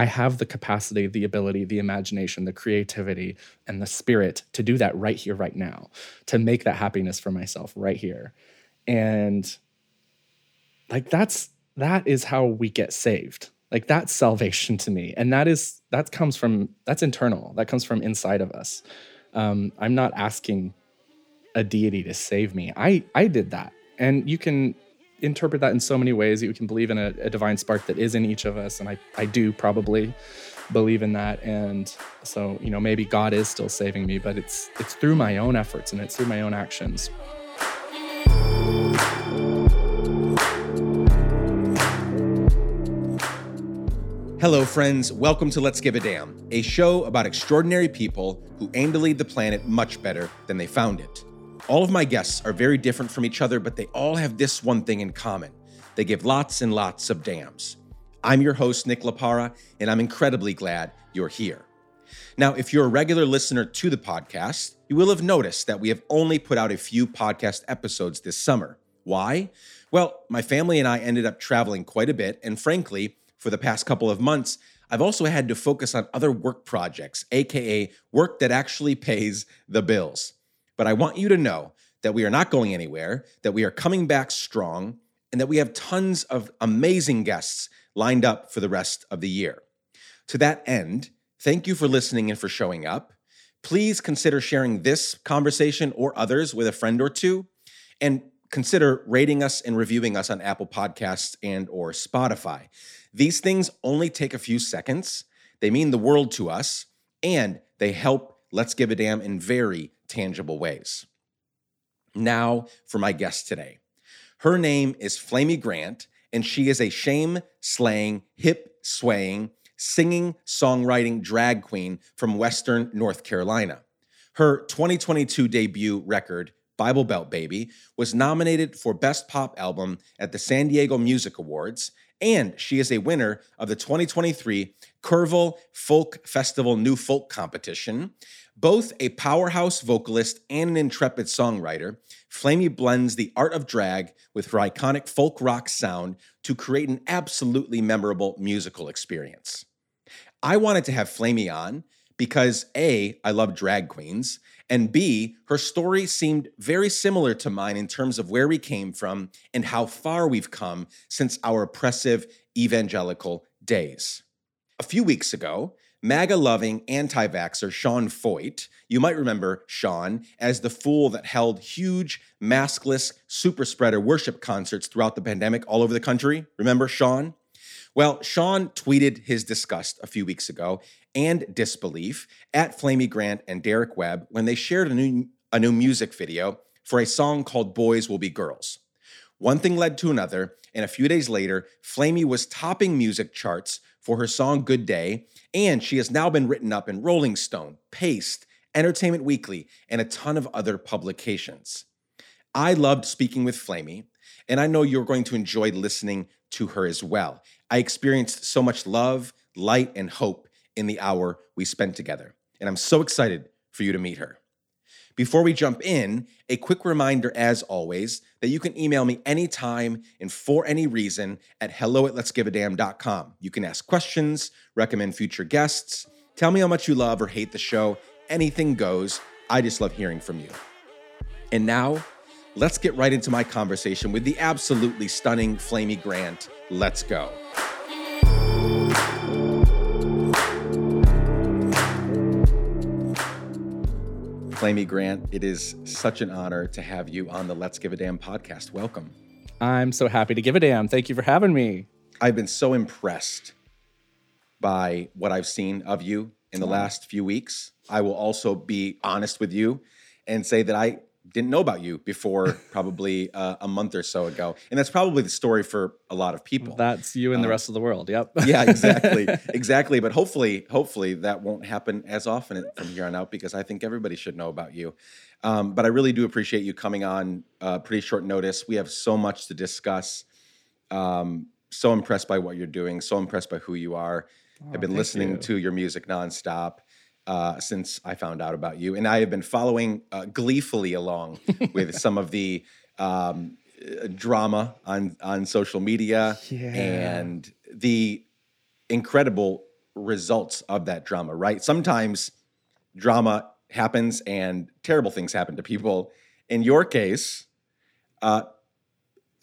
I have the capacity, the ability, the imagination, the creativity, and the spirit to do that right here, right now, to make that happiness for myself right here. And like that's that is how we get saved. Like that's salvation to me. And that is that comes from that's internal. That comes from inside of us. Um, I'm not asking a deity to save me. I I did that. And you can interpret that in so many ways. You can believe in a, a, divine spark that is in each of us, and I, I do probably believe in that. And so, you know, maybe God is still saving me, but it's it's through my own efforts and it's through my own actions. Hello, friends. Welcome to Let's Give a Damn, a show about extraordinary people who aim to lead the planet much better than they found it. All of my guests are very different from each other, but they all have this one thing in common they give lots and lots of damns. I'm your host, Nick Laparra, and I'm incredibly glad you're here. Now, if you're a regular listener to the podcast, you will have noticed that we have only put out a few podcast episodes this summer. Why? Well, my family and I ended up traveling quite a bit, and frankly, for the past couple of months, I've also had to focus on other work projects, aka work that actually pays the bills. But I want you to know that we are not going anywhere, that we are coming back strong, and that we have tons of amazing guests lined up for the rest of the year. To that end, thank you for listening and for showing up. Please consider sharing this conversation or others with a friend or two and consider rating us and reviewing us on Apple Podcasts and or Spotify. These things only take a few seconds. They mean the world to us and they help Let's Give a Damn in very tangible ways. Now for my guest today. Her name is Flamy Grant, and she is a shame slaying, hip swaying, singing, songwriting drag queen from Western North Carolina. Her 2022 debut record, Bible Belt Baby, was nominated for Best Pop Album at the San Diego Music Awards, and she is a winner of the 2023 Kerrville Folk Festival New Folk Competition, both a powerhouse vocalist and an intrepid songwriter, Flamy blends the art of drag with her iconic folk rock sound to create an absolutely memorable musical experience. I wanted to have Flamy on because A, I love drag queens, and B, her story seemed very similar to mine in terms of where we came from and how far we've come since our oppressive evangelical days. A few weeks ago, MAGA loving anti vaxxer Sean Feucht, you might remember Sean as the fool that held huge, maskless super spreader worship concerts throughout the pandemic all over the country. Remember Sean? Well, Sean tweeted his disgust a few weeks ago and disbelief at Flamy Grant and Derek Webb when they shared a new, a new music video for a song called Boys Will Be Girls. One thing led to another, and a few days later, Flamy was topping music charts for her song Good Day, and she has now been written up in Rolling Stone, Paste, Entertainment Weekly, and a ton of other publications. I loved speaking with Flamy, and I know you're going to enjoy listening to her as well. I experienced so much love, light, and hope in the hour we spent together, and I'm so excited for you to meet her. Before we jump in, a quick reminder, as always, that you can email me anytime and for any reason at hello at let'sgiveadamn.com. You can ask questions, recommend future guests, tell me how much you love or hate the show. Anything goes. I just love hearing from you. And now, let's get right into my conversation with the absolutely stunning Flamy Grant. Let's go. Flamy Grant, it is such an honor to have you on the Let's Give a Damn podcast. Welcome. I'm so happy to give a damn. Thank you for having me. I've been so impressed by what I've seen of you in the last few weeks. I will also be honest with you and say that I didn't know about you before probably uh, a month or so ago. And that's probably the story for a lot of people. That's you and the um, rest of the world. Yep. yeah, exactly. exactly. But hopefully, hopefully that won't happen as often from here on out because I think everybody should know about you. Um, but I really do appreciate you coming on uh, pretty short notice. We have so much to discuss. Um, so impressed by what you're doing, so impressed by who you are. Oh, I've been listening you. to your music nonstop uh, since I found out about you, and I have been following uh, gleefully along with some of the um, drama on on social media yeah. and the incredible results of that drama, right? Sometimes drama happens and terrible things happen to people. In your case, uh,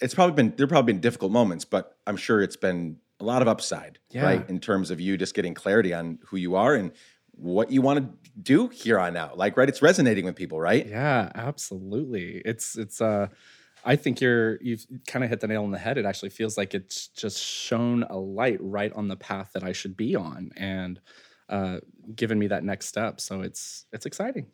it's probably been there probably been difficult moments, but I'm sure it's been a lot of upside, Yeah. right? In terms of you just getting clarity on who you are and what you want to do here on out. Like, right? It's resonating with people, right? Yeah, absolutely. It's it's uh I think you're you've kind of hit the nail on the head. It actually feels like it's just shown a light right on the path that I should be on and uh given me that next step. So it's it's exciting.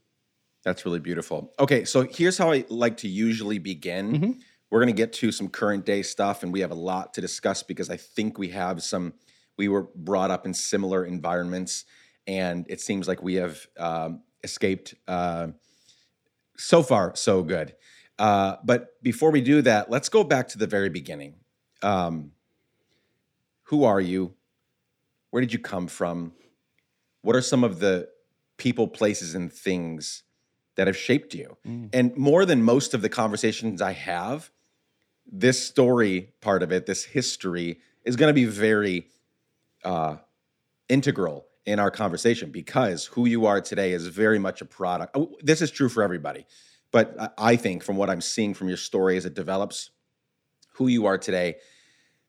That's really beautiful. Okay, so here's how I like to usually begin. Mhm. We're going to get to some current day stuff, and we have a lot to discuss because I think we have some. We were brought up in similar environments, and it seems like we have um, escaped. Uh, so far, so good. Uh, but before we do that, let's go back to the very beginning. Um, who are you? Where did you come from? What are some of the people, places, and things that have shaped you? Mm. And more than most of the conversations I have, this story part of it, this history, is going to be very uh, integral in our conversation because who you are today is very much a product. oh, This is true for everybody, but I- think from what I'm seeing from your story as it develops, who you are today,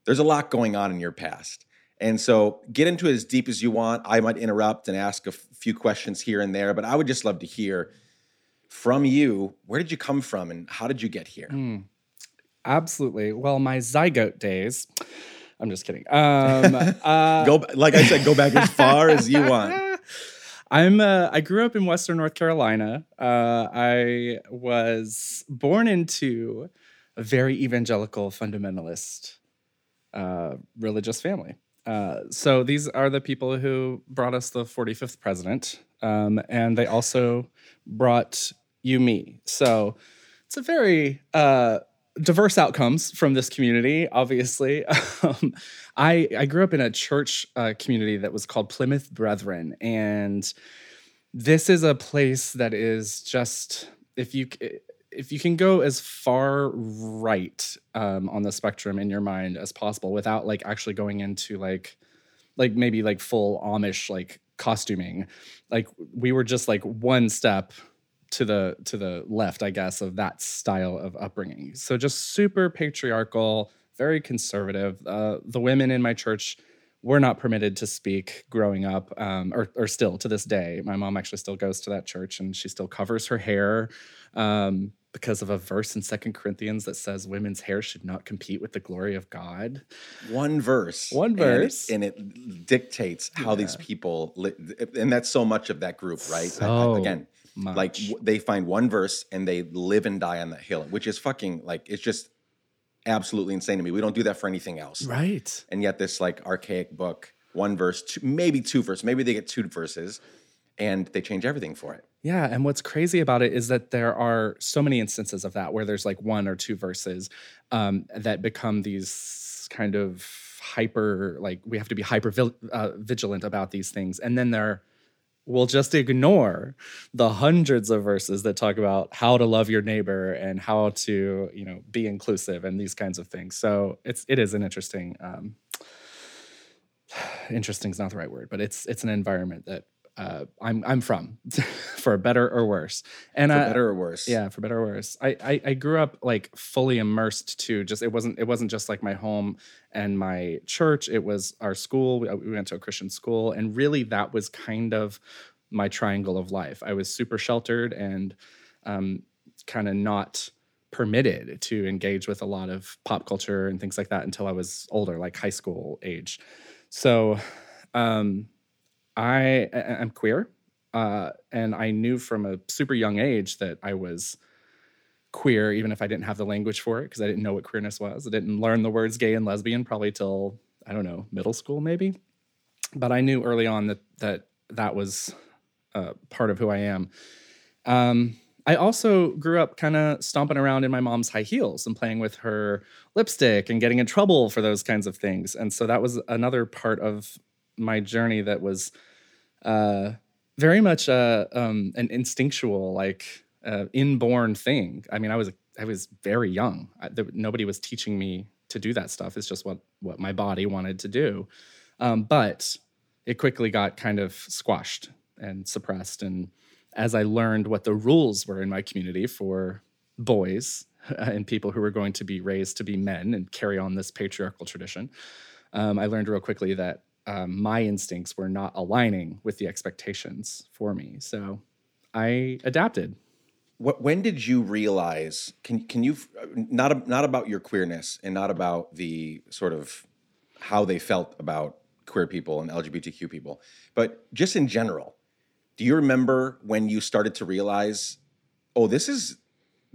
there's a lot going on in your past. And so get into it as deep as you want. I might interrupt and ask a few questions here and there, but I would just love to hear from you where did you come from and how did you get here? Mm. Absolutely. Well, my zygote days. I'm just kidding. Um uh Go like I said, go back as far as you want. I'm uh, I grew up in Western North Carolina. Uh, I was born into a very evangelical fundamentalist uh, religious family. Uh, so these are the people who brought us the 45th president, um, and they also brought you me. So it's a very uh, diverse outcomes from this community. Obviously, um, I I grew up in a church uh, community that was called Plymouth Brethren, and this is a place that is just if you if you can go as far right um, on the spectrum in your mind as possible without like actually going into like like maybe like full Amish like costuming, like we were just like one step to the to the left, I guess, of that style of upbringing. So just super patriarchal, very conservative. Uh, the women in my church were not permitted to speak growing up, um, or or still to this day. My mom actually still goes to that church, and she still covers her hair. Um, because of a verse in Second Corinthians that says women's hair should not compete with the glory of God. One verse. One and it- verse. And it, dictates how these people, li- and that's so much of that group, right? I- I- again, Much. like w- they find one verse and they live and die on that hill, which is fucking like, it's just absolutely insane to me. We don't do that for anything else. right. And yet, this like archaic book, one verse, two, maybe two verses, maybe they get two verses and they change everything for it. Yeah, and what's crazy about it is that there are so many instances of that where there's like one or two verses um, that become these kind of hyper, like we have to be hyper uh, vigilant about these things, and then there we'll just ignore the hundreds of verses that talk about how to love your neighbor and how to you know be inclusive and these kinds of things. So it's it is an interesting. Um, interesting is not the right word, but it's it's an environment that uh, I'm I'm from, for better or worse. And For uh, better or worse. yeah, for better or worse. I, I I grew up like fully immersed to Just it wasn't it wasn't just like my home and my church. It was our school. We, we went to a Christian school, and really that was kind of my triangle of life. I was super sheltered and um, kind of not permitted to engage with a lot of pop culture and things like that until I was older, like high school age. So um, I I'm queer, uh, and I knew from a super young age that I was queer, even if I didn't have the language for it, because I didn't know what queerness was. I didn't learn the words gay and lesbian probably till I don't know middle school maybe, but I knew early on that that that was uh, part of who I am. Um, I also grew up kind of stomping around in my mom's high heels and playing with her lipstick and getting in trouble for those kinds of things. And so that was another part of my journey that was uh, very much uh, um, an instinctual, like uh, inborn thing. I mean, I was I was very young. I, there, nobody was teaching me to do that stuff. It's just what what my body wanted to do. Um, but it quickly got kind of squashed and suppressed. And as I learned what the rules were in my community for boys and people who were going to be raised to be men and carry on this patriarchal tradition, um, I learned real quickly that um, my instincts were not aligning with the expectations for me. So I adapted. What, when did you realize? Can can you not not about your queerness and not about the sort of how they felt about queer people and LGBTQ people, but just in general? Do you remember when you started to realize, oh, this is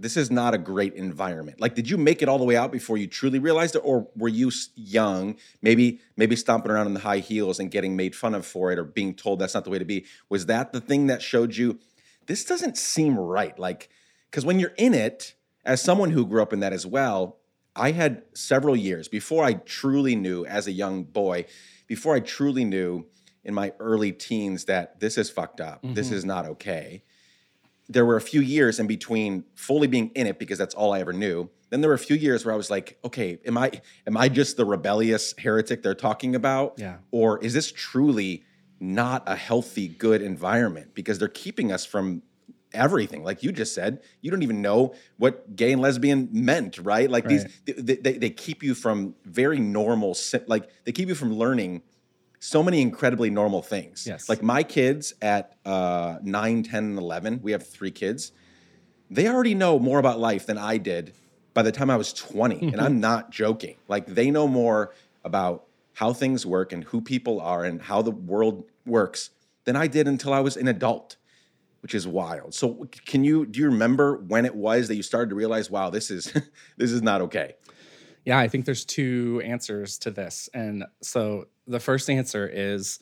this is not a great environment. Like, did you make it all the way out before you truly realized it, or were you young, maybe maybe stomping around in the high heels and getting made fun of for it, or being told that's not the way to be? Was that the thing that showed you this doesn't seem right? Like, because when you're in it, as someone who grew up in that as well, I had several years before I truly knew, as a young boy, before I truly knew in my early teens that this is fucked up, mm-hmm. this is not okay there were a few years in between fully being in it because that's all I ever knew. Then there were a few years where I was like, okay, am I am I just the rebellious heretic they're talking about? Yeah. Or is this truly not a healthy, good environment? Because they're keeping us from everything. Like you just said, you don't even know what gay and lesbian meant, right? Like right. these they, they, they keep you from very normal like they keep you from learning so many incredibly normal things. Yes. Like my kids at uh, 9, 10, and 11, we have three kids. They already know more about life than I did by the time I was 20. Mm-hmm. And I'm not joking. Like they know more about how things work and who people are and how the world works than I did until I was an adult, which is wild. So can you do you remember when it was that you started to realize, wow, this is this is not okay? Yeah, I think there's two answers to this. And so the first answer is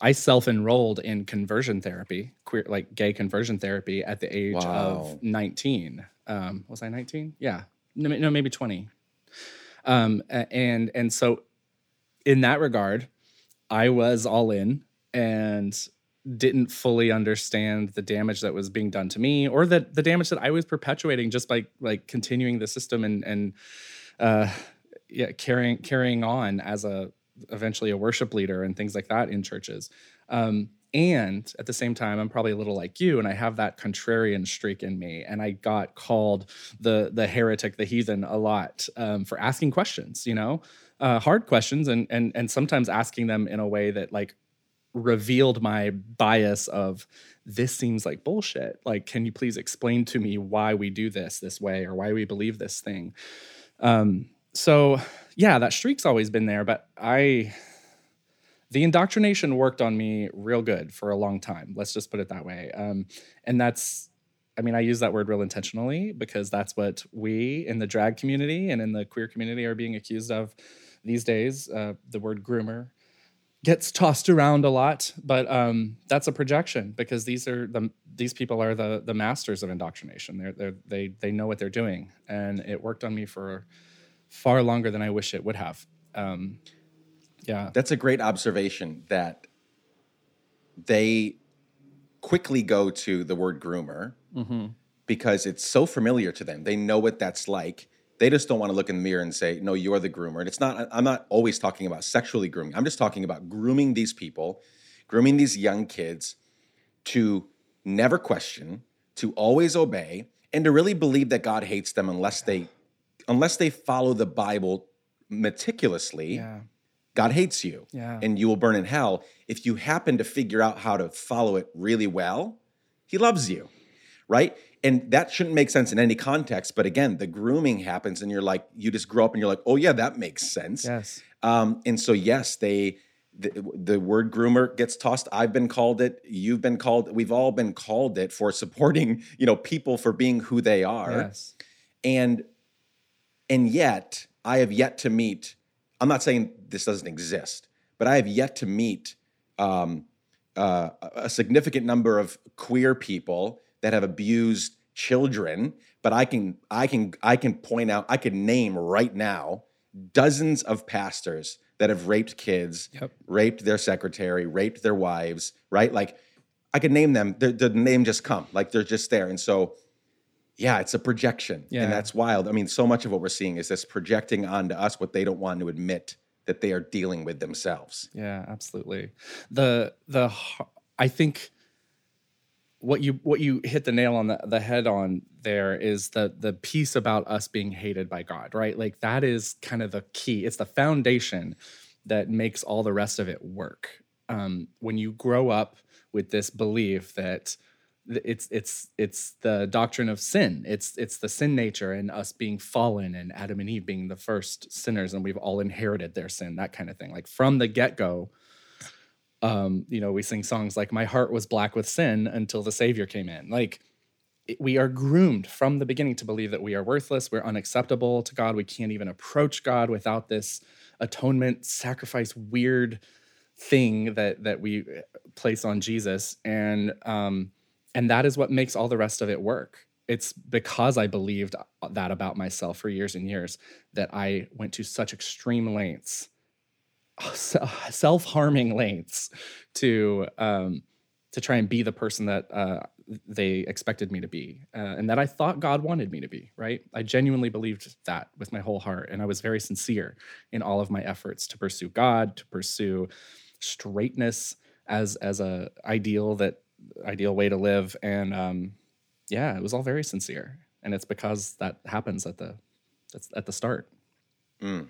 I self-enrolled in conversion therapy, queer like gay conversion therapy at the age wow. of 19. Um, was I 19? Yeah. No, no maybe 20. Um, and and so in that regard, I was all in and didn't fully understand the damage that was being done to me or that the damage that I was perpetuating just by like continuing the system and and uh, yeah, carrying carrying on as a eventually a worship leader and things like that in churches. Um, and at the same time, I'm probably a little like you, and I have that contrarian streak in me. And I got called the the heretic, the heathen, a lot um, for asking questions. You know, uh, hard questions, and and and sometimes asking them in a way that like revealed my bias of this seems like bullshit. Like, can you please explain to me why we do this this way or why we believe this thing? Um, so yeah, that streak's always been there, but I the indoctrination worked on me real good for a long time. Let's just put it that way. Um, and that's, I mean, I use that word real intentionally because that's what we in the drag community and in the queer community are being accused of these days. Uh, the word groomer gets tossed around a lot, but um, that's a projection because these are the these people are the the masters of indoctrination. They're, they're they they know what they're doing, and it worked on me for far longer than I wish it would have. Um, yeah, that's a great observation. That they quickly go to the word groomer mm-hmm. because it's so familiar to them. They know what that's like. They just don't want to look in the mirror and say, "No, you're the groomer." And it's not. I'm not always talking about sexually grooming. I'm just talking about grooming these people, grooming these young kids to never question, to always obey, and to really believe that God hates them unless they unless they follow the Bible meticulously, yeah. God hates you yeah. and you will burn in hell. If you happen to figure out how to follow it really well, he loves you, right? And that shouldn't make sense in any context. But again, the grooming happens and you're like, you just grow up and you're like, oh, yeah, that makes sense. Yes. Um, and so, yes, they, the, the, word groomer gets tossed. I've been called it. You've been called. We've all been called it for supporting, you know, people for being who they are. Yes. And and yet, I have yet to meet, I'm not saying this doesn't exist, but I have yet to meet um, uh, a significant number of queer people that have abused children. But I can, I can, I can point out, I can name right now dozens of pastors that have raped kids, yep. raped their secretary, raped their wives, right? Like I could name them. The, the name just come, like they're just there. And so yeah, it's a projection. Yeah. And that's wild. I mean, so much of what we're seeing is this projecting onto us what they don't want to admit that they are dealing with themselves. Yeah, absolutely. The the I think what you what you hit the nail on the, the head on there is the the piece about us being hated by God, right? Like that is kind of the key. It's the foundation that makes all the rest of it work. Um, when you grow up with this belief that it's it's it's the doctrine of sin. It's it's the sin nature and us being fallen and Adam and Eve being the first sinners and we've all inherited their sin, that kind of thing. Like from the get-go, um, you know, we sing songs like My Heart Was Black with Sin until the Savior came in. Like it, we are groomed from the beginning to believe that we are worthless, we're unacceptable to God, we can't even approach God without this atonement, sacrifice, weird thing that that we place on Jesus. And um and that is what makes all the rest of it work it's because I believed that about myself for years and years that I went to such extreme lengths, self harming lengths, to um, to try and be the person that uh, they expected me to be, uh, and that I thought God wanted me to be. Right? I genuinely believed that with my whole heart, and I was very sincere in all of my efforts to pursue God, to pursue straightness as as a ideal that ideal way to live. And um, yeah, it was all very sincere, and it's because that happens at the that's at the start. Mm.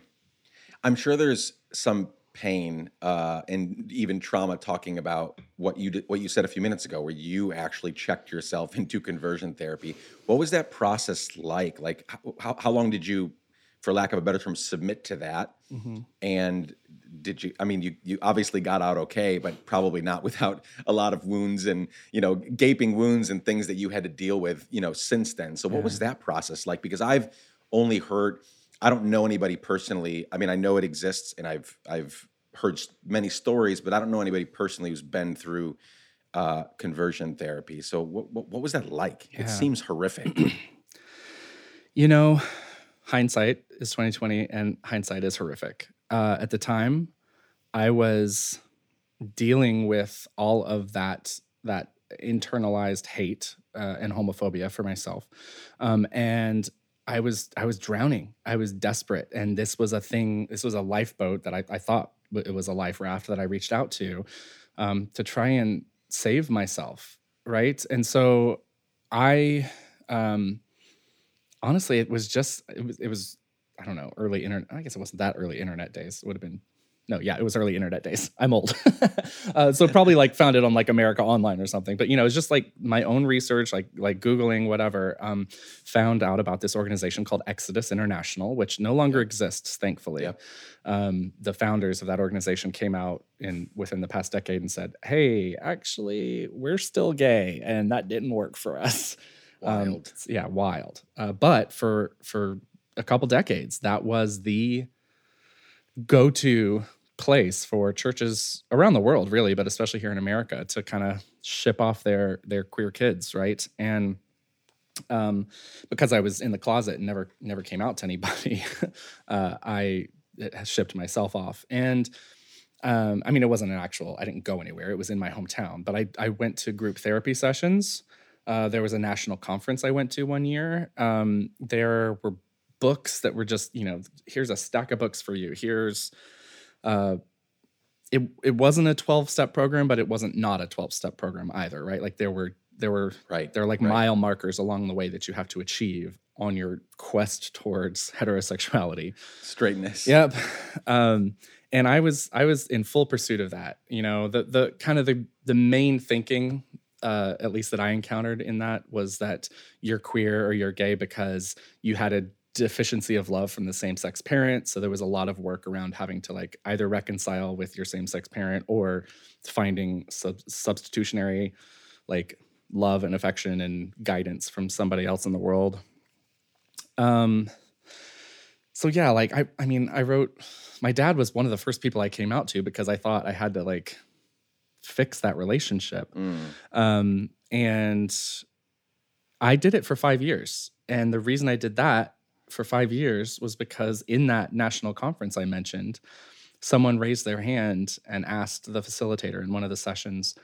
I'm sure there's some pain uh, and even trauma talking about what you did, what you said a few minutes ago, where you actually checked yourself into conversion therapy. What was that process like? Like, how, how long did you, for lack of a better term, submit to that? Mm-hmm. And did you i mean you you obviously got out okay but probably not without a lot of wounds and you know gaping wounds and things that you had to deal with you know since then. So what was that process like? Because i've only heard i don't know anybody personally. I mean i know it exists and i've i've heard many stories but i don't know anybody personally who's been through uh, conversion therapy. So what, what, what was that like? Yeah. it seems horrific. You know hindsight is 2020 and hindsight is horrific uh, at the time, I was dealing with all of that that internalized hate uh, and homophobia for myself, um, and I was I was drowning. I was desperate, and this was a thing. This was a lifeboat that I, I thought it was a life raft that I reached out to um, to try and save myself, right? And so I um, honestly, it was just it was it was I don't know, early internet. I guess it wasn't that early internet days. It would have been, no, yeah, it was early internet days. I'm old. uh, so probably like found it on like America Online or something. But, you know, it's just like my own research, like, like Googling, whatever, um, found out about this organization called Exodus International, which no longer exists, thankfully. Yep. Um, the founders of that organization came out in within the past decade and said, hey, actually, we're still gay. And that didn't work for us. Um, wild. Um, yeah, wild. Uh, but for for a couple decades, that was the go to place for churches around the world, really, but especially here in America, to kind of ship off their their queer kids, right? And um, because I was in the closet and never never came out to anybody, uh, I shipped myself off. And um, I mean, it wasn't an actual. I didn't go anywhere. It was in my hometown, but I I went to group therapy sessions. Uh, there was a national conference I went to one year. Um, there were books that were just you know here's a stack of books for you. Here's uh it it wasn't a 12 step program but it wasn't not a 12 step program either right? Like there were there were right there are like right. mile markers along the way that you have to achieve on your quest towards heterosexuality. Straightness. Yep. Um and i was i was in full pursuit of that you know? The the kind of the the main thinking uh, at least that I encountered in that was that you're queer or you're gay because you had a deficiency of love from the same sex parent. So there was a lot of work around having to like either reconcile with your same sex parent or finding sub- substitutionary like love and affection and guidance from somebody else in the world. Um so yeah, like I I mean, I wrote my dad was one of the first people I came out to because I thought I had to like fix that relationship. Mm. Um and I did it for 5 years. And the reason I did that for five years was because in that national conference I mentioned, someone raised their hand and asked the facilitator in one of the sessions,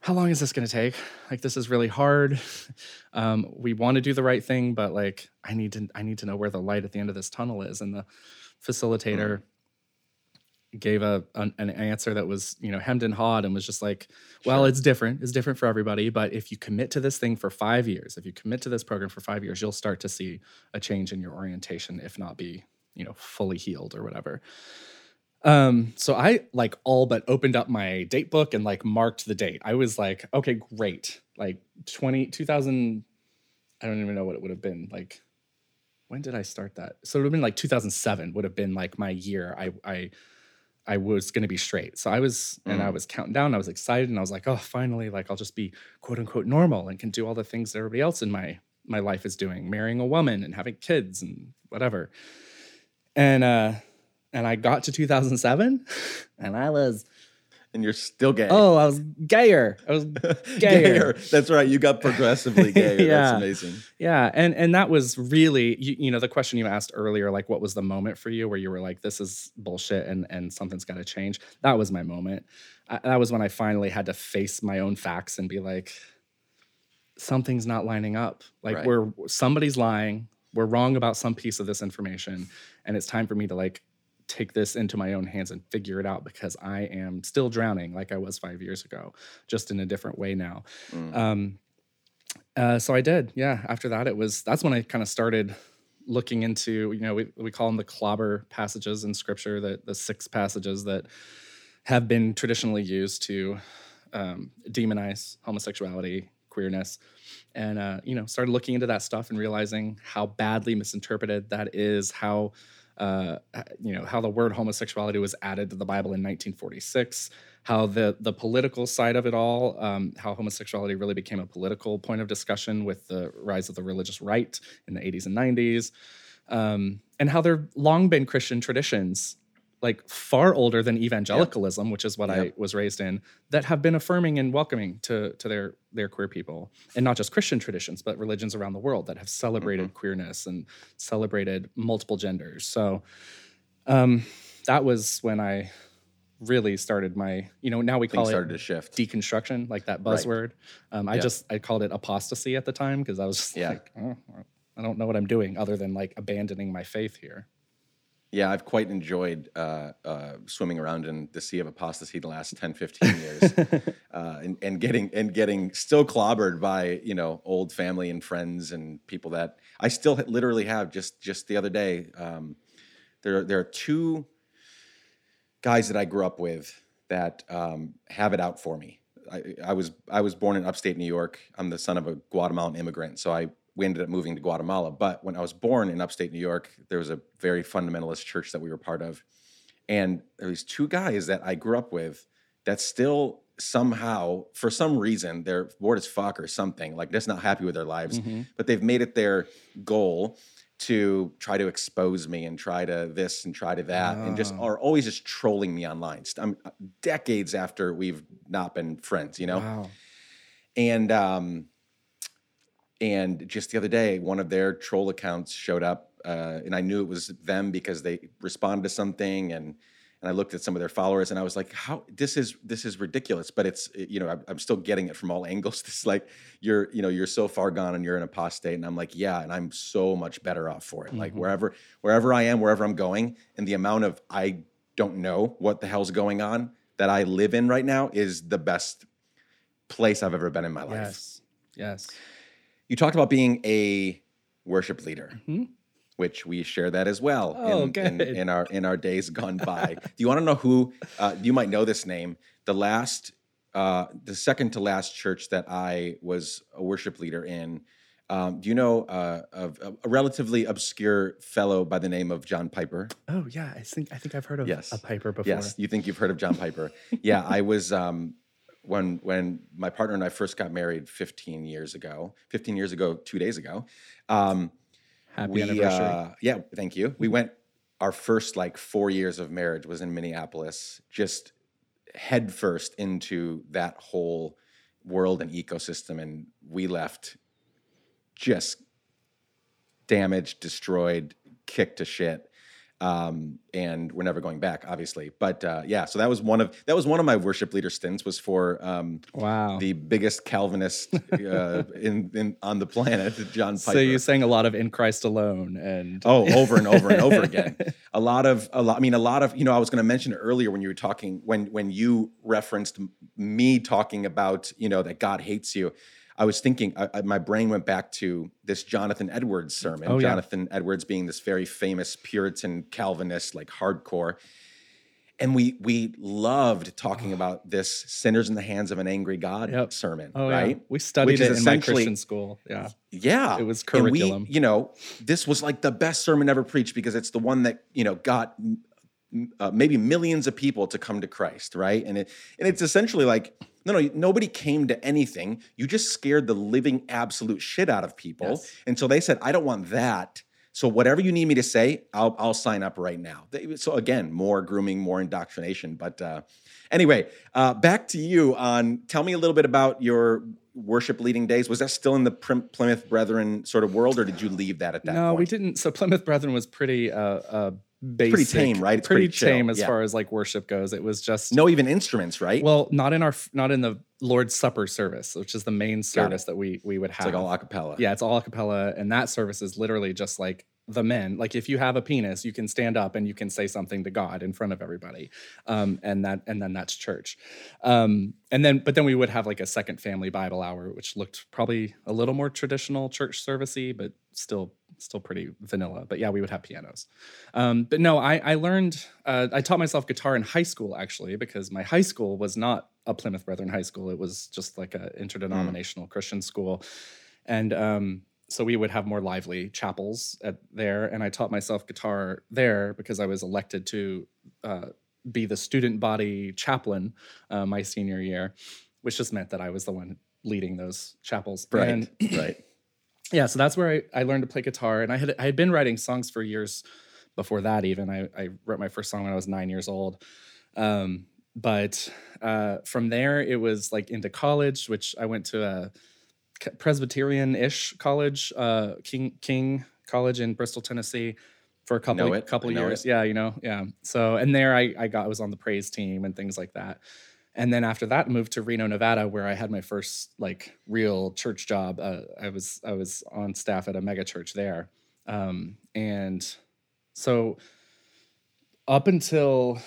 how long is this going to take? Like, this is really hard. Um, we want to do the right thing, but like, I need to, I need to know where the light at the end of this tunnel is. And the facilitator gave a an, an answer that was you know hemmed and hawed and was just like well Sure. it's different. It's different for everybody. But if you commit to this thing for five years if you commit to this program for five years you'll start to see a change in your orientation if not be you know fully healed or whatever. Um so i like all but opened up my date book and like marked the date. I was like okay great. Like 20 2000 i don't even know what it would have been. Like when did i start that? So it would have been like 2007 would have been like my year i i i was going to be straight so i was and i Mm. was counting down i was excited and i was like oh finally like i'll just be quote unquote normal and can do all the things that everybody else in my my life is doing marrying a woman and having kids and whatever and uh and i got to 2007 and i was And you're still gay. oh i was gayer i was gayer. That's right. You got progressively gayer. Yeah. That's amazing. Yeah, and and that was really you, you know the question you asked earlier, like what was the moment for you where you were like, this is bullshit and and something's got to change. That was my moment. I, that was when I finally had to face my own facts and be like, something's not lining up. Like Right. we're somebody's lying. We're wrong about some piece of this information, and it's time for me to like take this into my own hands and figure it out because I am still drowning like I was five years ago, just in a different way now. Mm. Um, uh, so I did. Yeah. After that, it was that's when I kind of started looking into, you know, we, we call them the clobber passages in scripture, the, the six passages that have been traditionally used to um, demonize homosexuality, queerness. And, uh, you know, started looking into that stuff and realizing how badly misinterpreted that is, how, uh, you know, how the word homosexuality was added to the Bible in 1946, how the the political side of it all, um, how homosexuality really became a political point of discussion with the rise of the religious right in the 80s and 90s, um, and how there long been Christian traditions, like far older than evangelicalism, which is what I was raised in, that have been affirming and welcoming to to their their queer people, and not just Christian traditions, but religions around the world that have celebrated queerness and celebrated multiple genders. So um, that was when I really started my, you know, now we call Things it started to shift. deconstruction, like that Right. buzzword. Um, I Yeah. just I called it apostasy at the time because I was just Yeah. like, oh, I don't know what I'm doing other than like abandoning my faith here. Yeah, I've quite enjoyed uh, uh, swimming around in the sea of apostasy the last 10, 15 years, uh, and, and getting and getting still clobbered by you know old family and friends and people that I still literally have. Just just the other day, um, there there are two guys that I grew up with that um, have it out for me. I, I was I was born in upstate New York. I'm the son of a Guatemalan immigrant, so I we ended up moving to Guatemala. But when I was born in upstate New York, there was a very fundamentalist church that we were part of, and there was two guys that I grew up with that still somehow, for some reason, they're bored as fuck or something, like just not happy with their lives, Mhm. but they've made it their goal to try to expose me and try to this and try to that and just Oh. are always just trolling me online. I'm uh, decades after we've not been friends, you know? Wow. and um and just the other day one of their troll accounts showed up uh, and i knew it was them because they responded to something and and i looked at some of their followers and i was like how this is this is ridiculous but it's you know i'm, I'm still getting it from all angles this like you're you know you're so far gone and you're an apostate and i'm like yeah and i'm so much better off for it like Mhm. wherever wherever i am wherever i'm going and the amount of i don't know what the hell's going on that i live in right now is the best place i've ever been in my life Yes. Yes. You talked about being a worship leader, Mhm. which we share that as well Oh, in, in, in our in our days gone by. Do you want to know who? Uh, you might know this name. The last, uh, the second to last church that I was a worship leader in. Um, do you know uh, of a, a relatively obscure fellow by the name of John Piper? Oh yeah, I think I think I've heard of Yes. a piper before. Yes, you think you've heard of John Piper? yeah, I was um, when when my partner and I first got married 15 years ago. 15 years ago, two days ago. Um, Happy we, anniversary. Uh, yeah, thank you. We went. Our first like four years of marriage was in Minneapolis. Just head first into that whole world and ecosystem, and we left just damaged, destroyed, kicked to shit. Um, and we're never going back, obviously. But uh, yeah, so that was one of that was one of my worship leader stints was for um, Wow. the biggest Calvinist uh, in, in on the planet, John Piper. so you sang a lot of "In Christ Alone" and Oh, over and over and over again. A lot of a lot. I mean, a lot of you know. I was going to mention earlier when you were talking when when you referenced me talking about you know that God hates you. I was thinking. I, I, my brain went back to this Jonathan Edwards mm, sermon. Oh, yeah. Jonathan Edwards being this very famous Puritan Calvinist, like hardcore. And we we loved talking ah. about this "sinners in the hands of an angry God" Yep. sermon, oh right? yeah, we studied Which it in my Christian school. Yeah, Yeah. It was And we, curriculum. you know, this was like the best sermon ever preached because it's the one that, you know, got uh, maybe millions of people to come to Christ, right? And it and it's essentially like no no nobody came to anything. You just scared the living absolute shit out of people. Yes. And so they said, "I don't want that." So whatever you need me to say, I'll I'll sign up right now. So again, more grooming, more indoctrination, but uh anyway, uh back to you on tell me a little bit about your worship leading days. Was that still in the Prim- Plymouth Brethren sort of world or did you leave that at that no, point? we didn't. So Plymouth Brethren was pretty uh, uh basic, tame, right? It's pretty, pretty tame as yeah. far as like worship goes. It was just No even instruments, right? Well, not in our not in the Lord's Supper service, which is the main service that we we would it's have. like all a cappella. yeah, it's all a cappella, and that service is literally just like the men. Like if you have a penis, you can stand up and you can say something to God in front of everybody, um, and that and then that's church. Um, and then but then we would have like a second family Bible hour, which looked probably a little more traditional church servicey, but still still pretty vanilla. But yeah, we would have pianos. Um, but no, I, I learned, uh, I taught myself guitar in high school actually, because my high school was not a Plymouth Brethren high school. It was just like an interdenominational Christian school. And um, so we would have more lively chapels at there. And I taught myself guitar there because I was elected to uh, be the student body chaplain uh, my senior year, which just meant that I was the one leading those chapels. Right. And right. Yeah so that's where I, I learned to play guitar and i had i had been writing songs for years before that even. I, I wrote my first song when i was nine years old. Um, but uh, from there it was like into college which i went to a presbyterian-ish college uh, king king college in bristol tennessee for a couple couple years it. yeah you know yeah. So and there i i got I was on the praise team and things like that and then after that moved to reno nevada where i had my first like real church job. Uh, i was i was on staff at a mega church there. Um, and so up until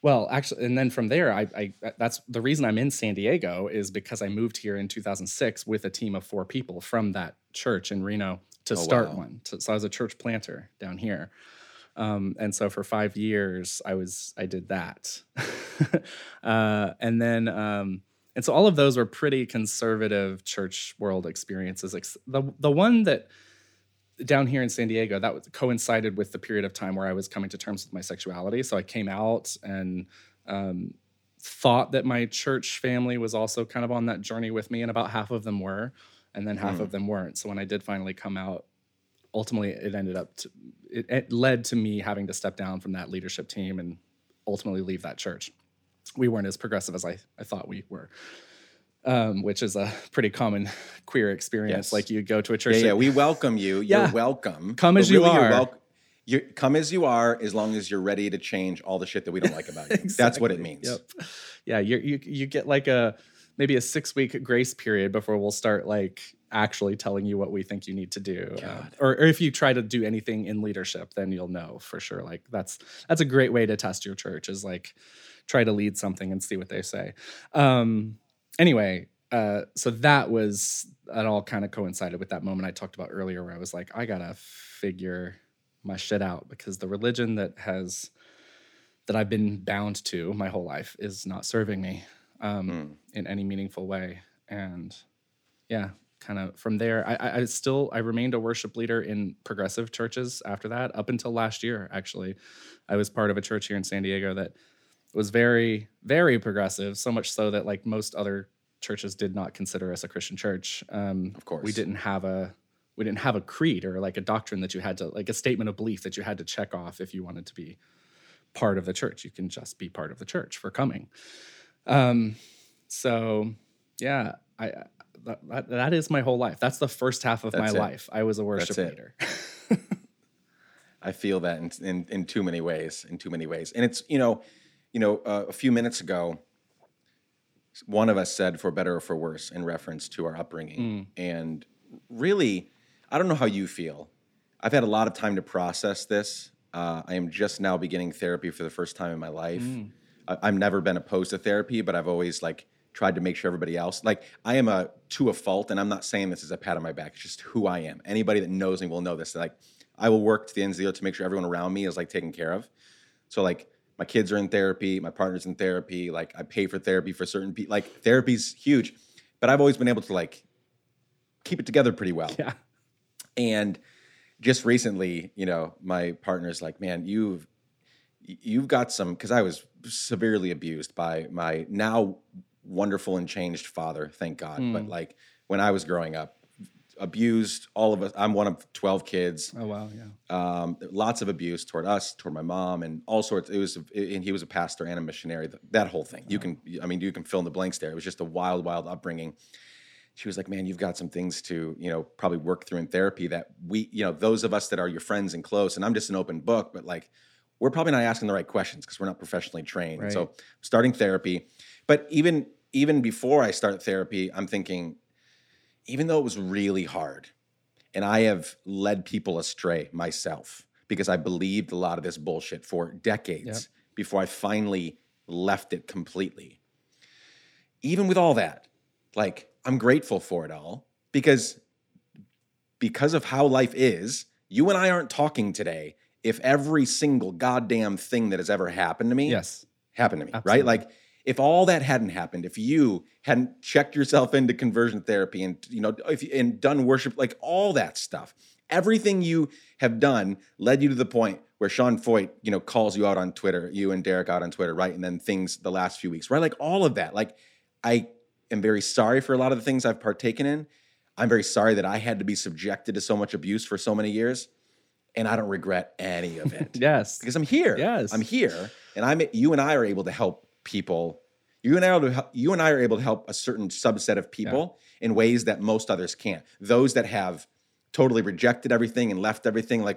well actually and then from there I, I that's the reason i'm in san diego is because i moved here in 2006 with a team of four people from that church in reno to Oh, start wow. one. So i was a church planter down here um, and so for five years i was i did that. Uh, and then um, and so all of those were pretty conservative church world experiences. The, the one that down here in san diego that was, coincided with the period of time where i was coming to terms with my sexuality. So i came out and um, thought that my church family was also kind of on that journey with me and about half of them were and then half Hmm. of them weren't. So when i did finally come out ultimately it ended up to, it, it led to me having to step down from that leadership team and ultimately leave that church we weren't as progressive as i, I thought we were um, which is a pretty common queer experience Yes. like you go to a church Yeah, yeah, we welcome you. You're Yeah. welcome. Come But as you really, you're are. welc- you come as you are, as long as you're ready to change all the shit that we don't like about you. That's what it means. Yep. Yeah, you you you get like a maybe a six week grace period before we'll start like actually telling you what we think you need to do. Uh, or, or if you try to do anything in leadership, then you'll know for sure. Like that's that's a great way to test your church is like try to lead something and see what they say. Um, anyway, uh, so that was that all kind of coincided with that moment I talked about earlier, where I was like, I gotta figure my shit out because the religion that has that I've been bound to my whole life is not serving me um, Mm. in any meaningful way. And yeah, kind of from there, I, I, still I remained a worship leader in progressive churches after that up until last year. Actually, I was part of a church here in San Diego that was very very progressive, so much so that like most other churches did not consider us a Christian church. Um, Of course. we didn't have a we didn't have a creed or like a doctrine that you had to like a statement of belief that you had to check off if you wanted to be part of the church. You can just be part of the church for coming. Um, so yeah, I- that, that, that is my whole life. That's the first half of That's my it. life. I was a worship leader. I feel that in, in in too many ways, in too many ways. And it's you know, you know, uh, a few minutes ago, one of us said for better or for worse in reference to our upbringing, and really, I don't know how you feel. I've had a lot of time to process this. Uh, I am just now beginning therapy for the first time in my life. I, I've never been opposed to therapy, but I've always like tried to make sure everybody else like I am a to a fault, and I'm not saying this as a pat on my back. It's just who I am. Anybody that knows me will know this. Like I will work to the ends of the earth to make sure everyone around me is like taken care of. So like my kids are in therapy, my partner's in therapy. Like I pay for therapy for certain people. Like therapy's huge, but I've always been able to like keep it together pretty well. Yeah. And just recently, you know, my partner's like, "Man, you've you've got some." Because I was severely abused by my now wonderful and changed father, thank God. But like when I was growing up, abused all of us. I'm one of twelve kids. Oh wow. Yeah. Um, lots of abuse toward us, toward my mom, and all sorts. It was, and he was a pastor and a missionary. That whole thing. You can, I mean, you can fill in the blanks there. It was just a wild, wild upbringing she was like, "Man, you've got some things to, you know, probably work through in therapy that we, you know, those of us that are your friends and close, and I'm just an open book, but like, we're probably not asking the right questions because we're not professionally trained. Right. So, starting therapy, but even even before I start therapy, I'm thinking, even though it was really hard, and I have led people astray myself because I believed a lot of this bullshit for decades Yep. before I finally left it completely. Even with all that, like I'm grateful for it all because because of how life is, you and I aren't talking today if every single goddamn thing that has ever happened to me Yes. happened to me, Absolutely. right? Like if all that hadn't happened, if you hadn't checked yourself into conversion therapy and you know if you, and done worship, like all that stuff, everything you have done led you to the point where Sean Feucht, you know, calls you out on Twitter, you and Derek out on Twitter, right? And then things the last few weeks, right? Like all of that. Like I am very sorry for a lot of the things I've partaken in. I'm very sorry that I had to be subjected to so much abuse for so many years, and I don't regret any of it Yes. because I'm here. Yes. I'm here, and I'm. You and I are able to help people. You and I are able to help, you and I are able to help a certain subset of people in ways that most others can't. Those that have totally rejected everything and left everything. Like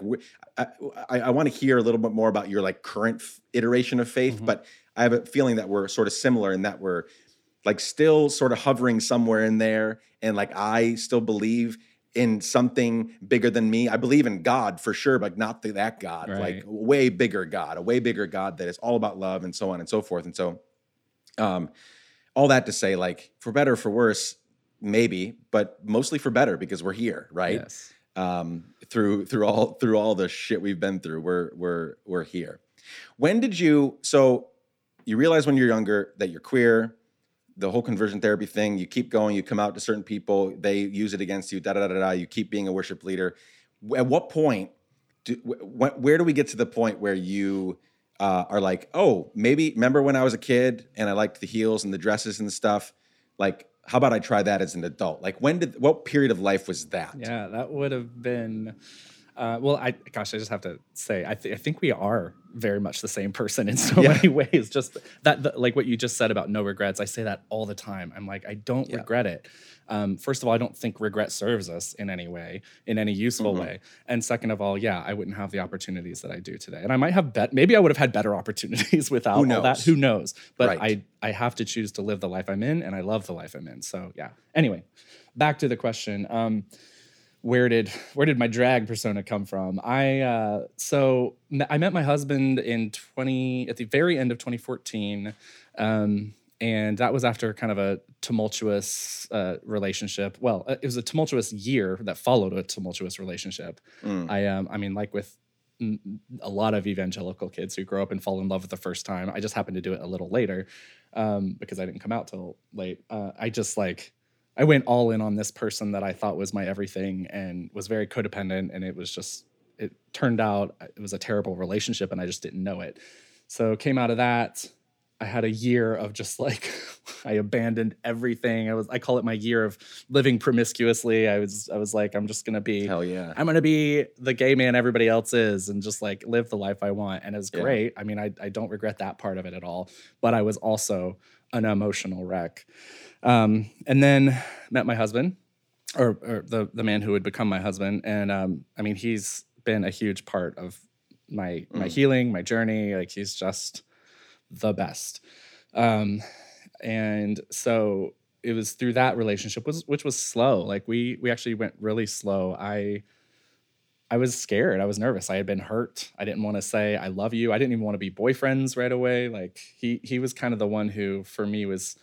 I, I, I want to hear a little bit more about your like current f- iteration of faith, Mhm. but I have a feeling that we're sort of similar in that we're like still sort of hovering somewhere in there, and like I still believe in something bigger than me. I believe in God for sure, but not the, that God, like Right. a way bigger God, a way bigger God that is all about love and so on and so forth. And so, um, all that to say, like for better or for worse, maybe, but mostly for better because we're here, right? Yes. um, through through all through all the shit we've been through. We're we're we're here. When did you? So you realize when you're younger that you're queer. The whole conversion therapy thing. You keep going. You come out to certain people. They use it against you. Da da da da. You keep being a worship leader. At what point? Do, wh- where do we get to the point where you uh, are like, oh, maybe remember when I was a kid and I liked the heels and the dresses and stuff. Like, how about I try that as an adult? Like, when did what period of life was that? Yeah, that would have been. Uh, well, I gosh, I just have to say, I, th- I think we are very much the same person in so Yeah. many ways. Just that, the, like what you just said about no regrets. I say that all the time. I'm like, I don't Yeah. regret it. Um, first of all, I don't think regret serves us in any way, in any useful Mhm. way. And second of all, yeah, I wouldn't have the opportunities that I do today. And I might have bet, maybe I would have had better opportunities without all that. Who knows? But Right. I, I have to choose to live the life I'm in, and I love the life I'm in. So yeah. Anyway, back to the question. Um, where did where did my drag persona come from? I uh, so I met my husband in twenty at the very end of 2014, um, and that was after kind of a tumultuous uh, relationship. Well, uh, it was a tumultuous year that followed a tumultuous relationship. Mm. I um, I mean, like with a lot of evangelical kids who grow up and fall in love at the first time. I just happened to do it a little later um, because I didn't come out till late. Uh, I just like I went all in on this person that I thought was my everything and was very codependent, and it was just it turned out uh, it was a terrible relationship, and I just didn't know it. So came out of that. I had a year of just like I abandoned everything. I was I call it my year of living promiscuously. I was I was like I'm just gonna be Hell yeah. I'm gonna be the gay man everybody else is and just like live the life I want. And it was great. I mean, I, I don't regret that part of it at all. But I was also an emotional wreck. Um, and then met my husband, or, or the the man who would become my husband. And um, I mean, he's been a huge part of my my healing, my journey. Like he's just the best. Um, and so it was through that relationship was which was slow. Like we we actually went really slow. I I was scared. I was nervous. I had been hurt. I didn't want to say I love you. I didn't even want to be boyfriends right away. Like he he was kind of the one who for me was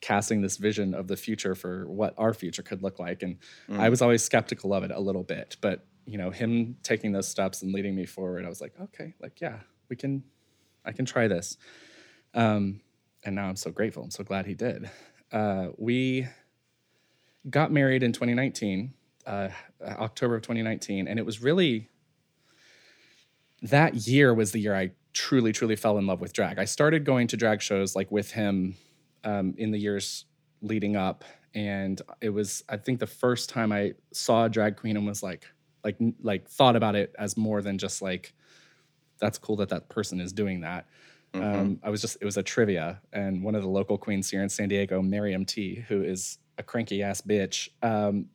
casting this vision of the future for what our future could look like and I was always skeptical of it a little bit, but you know, him taking those steps and leading me forward, I was like, okay, like yeah, we can I can try this. Um and now I'm so grateful. I'm so glad he did. Uh we got married in 2019 uh, October of 2019, and it was really that year was the year I truly, truly fell in love with drag. I started going to drag shows like with him um, in the years leading up, and it was I think the first time I saw a drag queen and was like, like, like thought about it as more than just like, that's cool that that person is doing that. Um, I was just it was a trivia, and one of the local queens here in San Diego, Miriam T, who is a cranky ass bitch, um,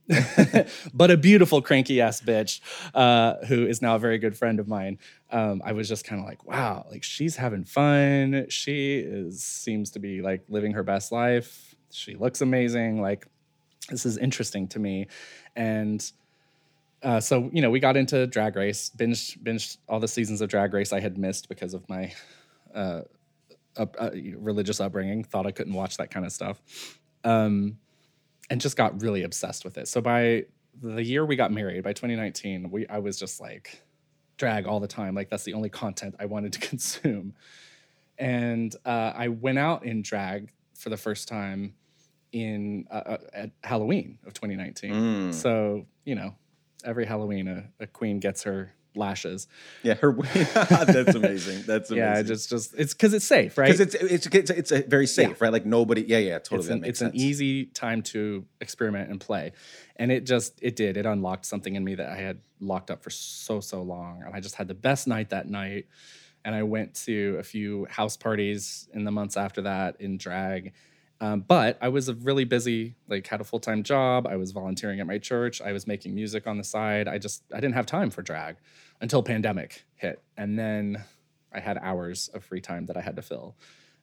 but a beautiful cranky ass bitch, uh, who is now a very good friend of mine. Um, I was just kind of like, wow, like she's having fun. She is seems to be like living her best life. She looks amazing. Like this is interesting to me, and uh, so you know we got into Drag Race, binged binged all the seasons of Drag Race I had missed because of my uh, up, uh, religious upbringing. Thought I couldn't watch that kind of stuff. Um, and just got really obsessed with it. So by the year we got married, by 2019, we I was just like drag all the time. Like that's the only content I wanted to consume. And uh, I went out in drag for the first time in uh, uh, at Halloween of 2019. Mm. So you know, every Halloween a, a queen gets her lashes. Yeah, her. that's amazing. That's amazing. Yeah, just just it's because it's safe, right? because it's it's it's it's a very safe, right? Like nobody. Yeah, yeah, totally. it's an, it's an easy time to experiment and play and it just it did it unlocked something in me that i had locked up for so so long and i just had the best night that night and i went to a few house parties in the months after that in drag um, but i was a really busy like had a full-time job i was volunteering at my church i was making music on the side i just i didn't have time for drag until pandemic hit. And then i had hours of free time that i had to fill.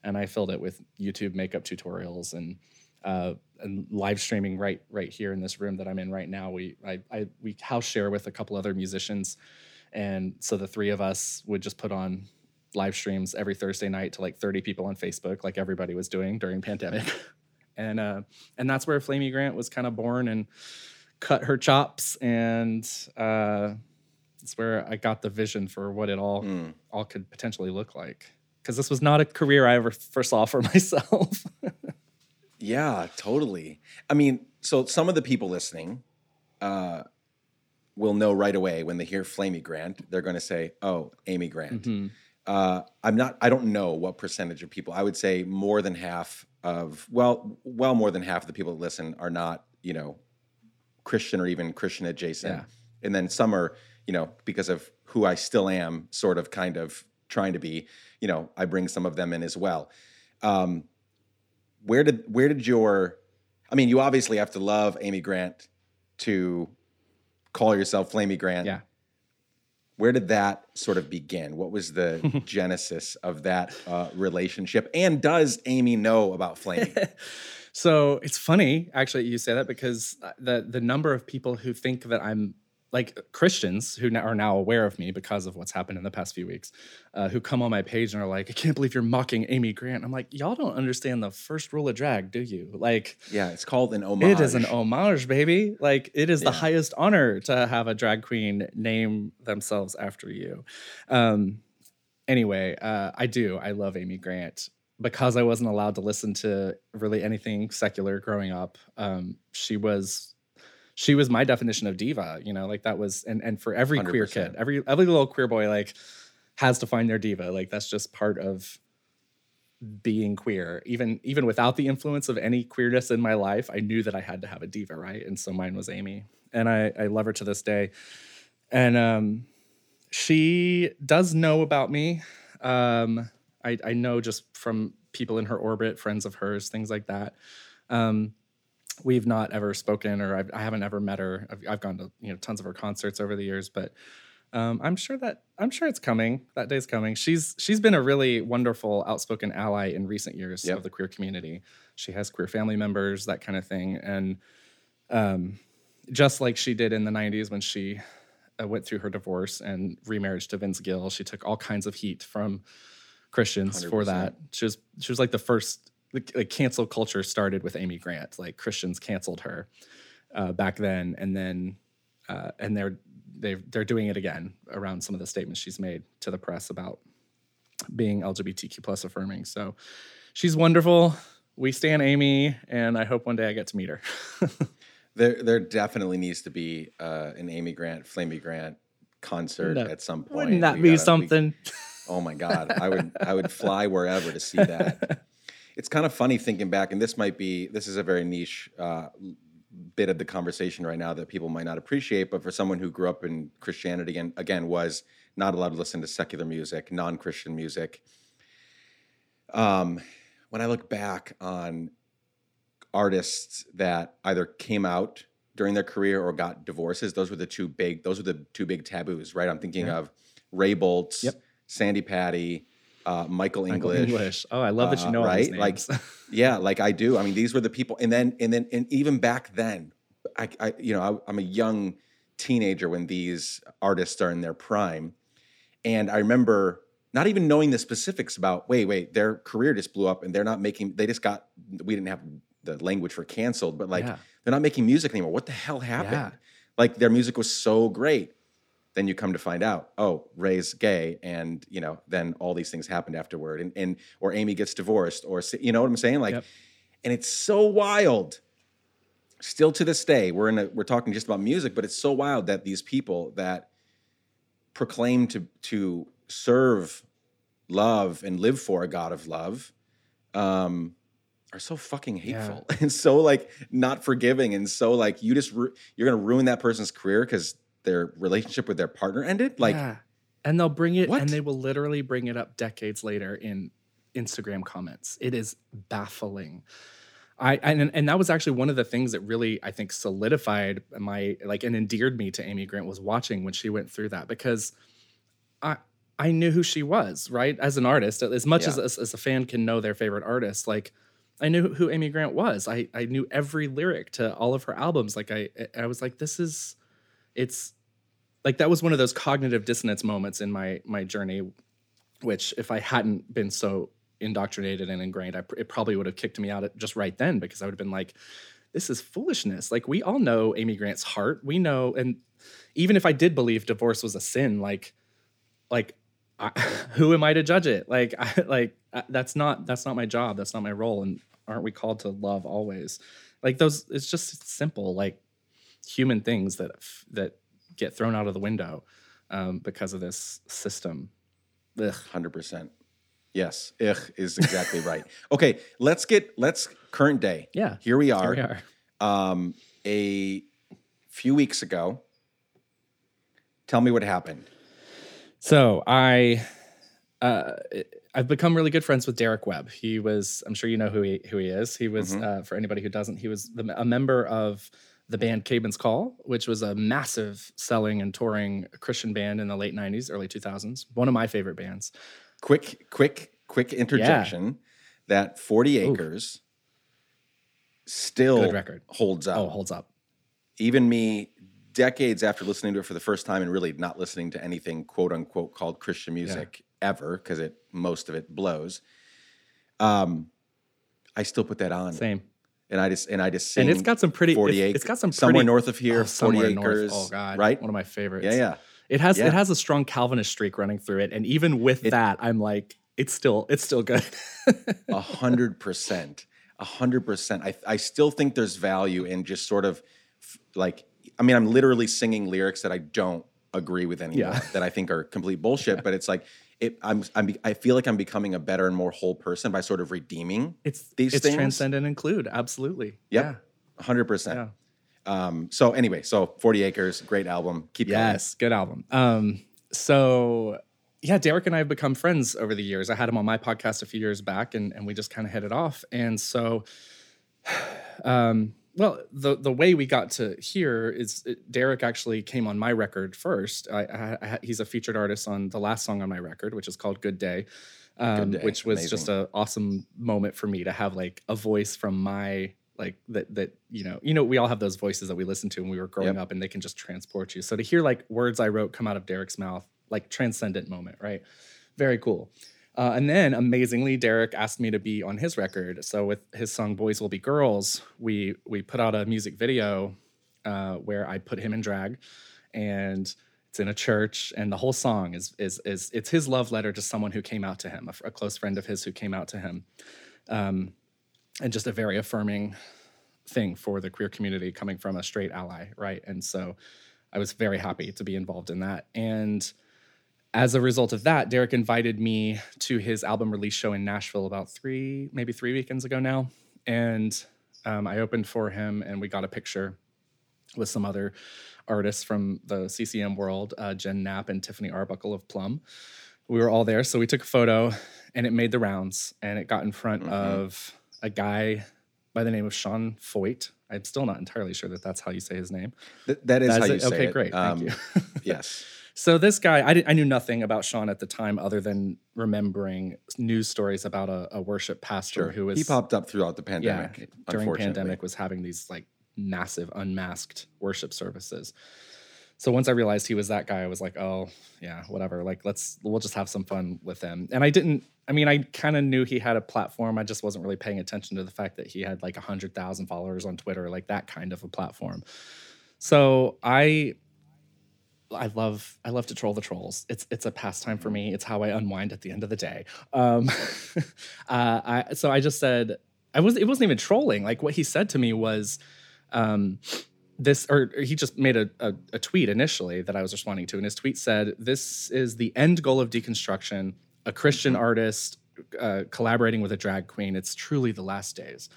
And I filled it with YouTube makeup tutorials and uh, and live streaming right right here in this room that I'm in right now. We I, I we house share with a couple other musicians, and so the three of us would just put on live streams every Thursday night to like 30 people on Facebook, like everybody was doing during pandemic, and uh, and that's where Flamy Grant was kind of born and cut her chops, and uh, it's where I got the vision for what it all Mm. all could potentially look like because this was not a career I ever foresaw for myself. Yeah, totally. I mean, so some of the people listening uh, will know right away when they hear Flamy Grant, they're going to say, "Oh, Amy Grant." Mhm. Uh, I'm not. I don't know what percentage of people. I would say more than half of well, well, more than half of the people that listen are not, you know, Christian or even Christian adjacent. Yeah. And then some are, you know, because of who I still am, sort of, kind of trying to be. You know, I bring some of them in as well. Um, where did where did your? I mean, you obviously have to love Amy Grant to call yourself Flamy Grant. Yeah. Where did that sort of begin? What was the genesis of that uh, relationship? And does Amy know about Flamy? So it's funny, actually, you say that because uh, the the number of people who think that I'm like Christians who are now aware of me because of what's happened in the past few weeks, uh, who come on my page and are like, "I can't believe you're mocking Amy Grant." I'm like, "Y'all don't understand the first rule of drag, do you?" Like, yeah, it's called an homage. it is an homage, baby. Like, it is the highest honor to have a drag queen name themselves after you. Um, anyway, uh, I do. I love Amy Grant because I wasn't allowed to listen to really anything secular growing up. Um, she was she was my definition of diva. You know, like that was and and for every queer 100%. kid, every every little queer boy like has to find their diva. Like that's just part of being queer. Even even without the influence of any queerness in my life, I knew that I had to have a diva, right? And so mine was Amy, and I I love her to this day. And um, she does know about me. Um, I, I know just from people in her orbit, friends of hers, things like that. Um, we've not ever spoken, or I've, I haven't ever met her. I've, I've gone to you know tons of her concerts over the years, but Um, I'm sure that I'm sure it's coming. That day's coming. She's she's been a really wonderful, outspoken ally in recent years Yep. of the queer community. She has queer family members, that kind of thing, and um, just like she did in the '90s when she uh, went through her divorce and remarriage to Vince Gill, she took all kinds of heat from Christians for 100%. that. She was she was like the first. The, like cancel culture started with Amy Grant. Like Christians canceled her uh, back then, and then uh, and they're they they're doing it again around some of the statements she's made to the press about being LGBTQ plus affirming. So she's wonderful. We stand Amy, and I hope one day I get to meet her. There, there definitely needs to be uh, an Amy Grant, Flamy Grant concert Wouldn't at some point. Wouldn't that We be gotta- we- something? oh my God, I would, I would fly wherever to see that. It's kind of funny thinking back, and this might be, this is a very niche uh, bit of the conversation right now that people might not appreciate. But for someone who grew up in Christianity and again was not allowed to listen to secular music, non-Christian music. Um, when I look back on artists that either came out during their career or got divorces, those were the two big, those were the two big taboos, right? I'm thinking Yeah. of Ray Boltz, Yep. Sandi Patty, uh, Michael Michael English. English. Oh, I love that you uh, know these right? Like. Yeah, like I do. I mean, these were the people, and then and then and even back then, I, I you know, I, I'm a young teenager when these artists are in their prime, and I remember not even knowing the specifics about. Wait, wait, their career just blew up, and they're not making. They just got. We didn't have the language for canceled, but like Yeah. they're not making music anymore. What the hell happened? Yeah. Like their music was so great. Then you come to find out, oh, Ray's gay, and you know, then all these things happened afterward, and and or Amy gets divorced, or you know what I'm saying, like, Yep. and it's so wild. Still to this day, we're in a we're talking just about music, but it's so wild that these people that proclaim to to serve, love, and live for a God of love, um, are so fucking hateful and so like not forgiving and so like you just ru- you're gonna ruin that person's career because their relationship with their partner ended. Like, yeah. and they'll bring it, What? and they will literally bring it up decades later in Instagram comments. It is baffling. I and and that was actually one of the things that really I think solidified my like and endeared me to Amy Grant was watching when she went through that because I I knew who she was right as an artist as much as, as as a fan can know their favorite artist like I knew who Amy Grant was I I knew every lyric to all of her albums like I I was like this is it's like that was one of those cognitive dissonance moments in my my journey which if i hadn't been so indoctrinated and ingrained I, it probably would have kicked me out just right then because i would have been like this is foolishness. Like we all know amy grant's heart. We know and even if i did believe divorce was a sin like like I, who am i to judge it? Like I, like I, that's not that's not my job. That's not my role. And aren't we called to love always? Like those it's just simple. Like human things that that get thrown out of the window um, because of this system. Hundred percent. Yes, ich is exactly right. Okay, let's get let's current day. Yeah, Here we here are. we are. Um, a few weeks ago. Tell me what happened. So I, uh, I've become really good friends with Derek Webb. He was, I'm sure you know who he who he is. He was, Mhm. uh, for anybody who doesn't, he was the, a member of the band Caedmon's Call, which was a massive selling and touring Christian band in the late '90s, early 2000s. One of my favorite bands. Quick, quick, quick interjection. That forty acres still holds up. Oh, holds up. even me decades after listening to it for the first time and really not listening to anything quote unquote called christian music ever because it most of it blows um i still put that on Same. And i just and i just sing And it's got some pretty. 40 it's- acres it's got some pretty, somewhere north of here Oh, 40 north. acres Oh God, right One of my favorites. yeah yeah It has Yeah. it has a strong Calvinist streak running through it, and even with It- that, I'm like, it's still it's still good. A hundred percent. A hundred percent. I I still think there's value in just sort of like I mean I'm literally singing lyrics that I don't agree with anymore Yeah. that I think are complete bullshit. But it's like it I'm I'm be- I feel like I'm becoming a better and more whole person by sort of redeeming. it's These it's things- transcend and include absolutely. Yep. A hundred Yeah. percent. yeah. Um. So anyway, so Forty Acres, great album. Keep going. Yes, good album. Um, so yeah, Derek and I have become friends over the years. I had him on my podcast a few years back, and and we just kind of hit it off. And so, um, well, the the way we got to here is it, Derek actually came on my record first. I, I, I, he's a featured artist on the last song on my record, which is called "Good Day," um, Good Day. which was Amazing. just an awesome moment for me to have like a voice from my like that that you know you know we all have those voices that we listen to when we were growing Yep. up, and they can just transport you. So to hear like words I wrote come out of Derek's mouth, like transcendent moment, right? Very cool. Uh, and then amazingly, Derek asked me to be on his record. So with his song "Boys Will Be Girls," we we put out a music video uh, where I put him in drag, and it's in a church. And the whole song is is is it's his love letter to someone who came out to him, a close friend of his who came out to him, um, and just a very affirming thing for the queer community coming from a straight ally, right? And so I was very happy to be involved in that. And as a result of that, Derek invited me to his album release show in Nashville about three, maybe three weekends ago now. And um, I opened for him and we got a picture with some other artists from the CCM world, uh, Jen Knapp and Tiffany Arbuckle of Plumb. We were all there. So we took a photo and it made the rounds and it got in front Mhm. of a guy by the name of Sean Feucht. I'm still not entirely sure that that's how you say his name. Th- that is That's how you it? say okay, it. great. Um, Thank you. yes. So this guy, I, didn't, I knew nothing about Sean at the time, other than remembering news stories about a, a worship pastor Sure. who was he popped up throughout the yeah pandemic. during unfortunately. pandemic was having these like massive unmasked worship services. So once I realized he was that guy, I was like, oh yeah, whatever. Like let's we'll just have some fun with him. And I didn't. I mean, I kind of knew he had a platform. I just wasn't really paying attention to the fact that he had like a hundred thousand followers on Twitter, like that kind of a platform. So I I love I love to troll the trolls. It's it's a pastime for me. It's how I unwind at the end of the day. Um, uh, I so I just said I was it wasn't even trolling. Like what he said to me was, um, this or or he just made a, a a tweet initially that I was responding to, and his tweet said, "This is the end goal of deconstruction. A Christian artist." Uh, collaborating with a drag queen, it's truly the last days.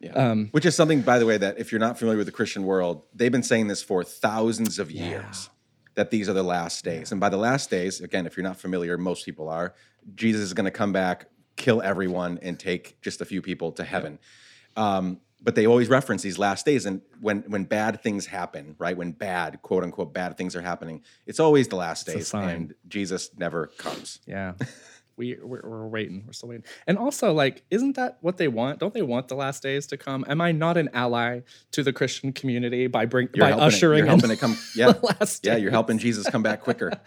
Yeah. Um, Which is something, by the way, that if you're not familiar with the Christian world, they've been saying this for thousands of Yeah. years that these are the last days. And by the last days, again, if you're not familiar, most people are, Jesus is going to come back, kill everyone, and take just a few people to heaven. Um, but they always reference these last days. And when when bad things happen, right? When bad, quote unquote, bad things are happening, it's always the last It's days. And Jesus never comes. Yeah. We we're, we're waiting. We're still waiting. And also, like, isn't that what they want? Don't they want the last days to come? Am I not an ally to the Christian community by bring You're by helping ushering it, you're in helping it come. Yeah. the last Yeah, you're helping Jesus come back quicker.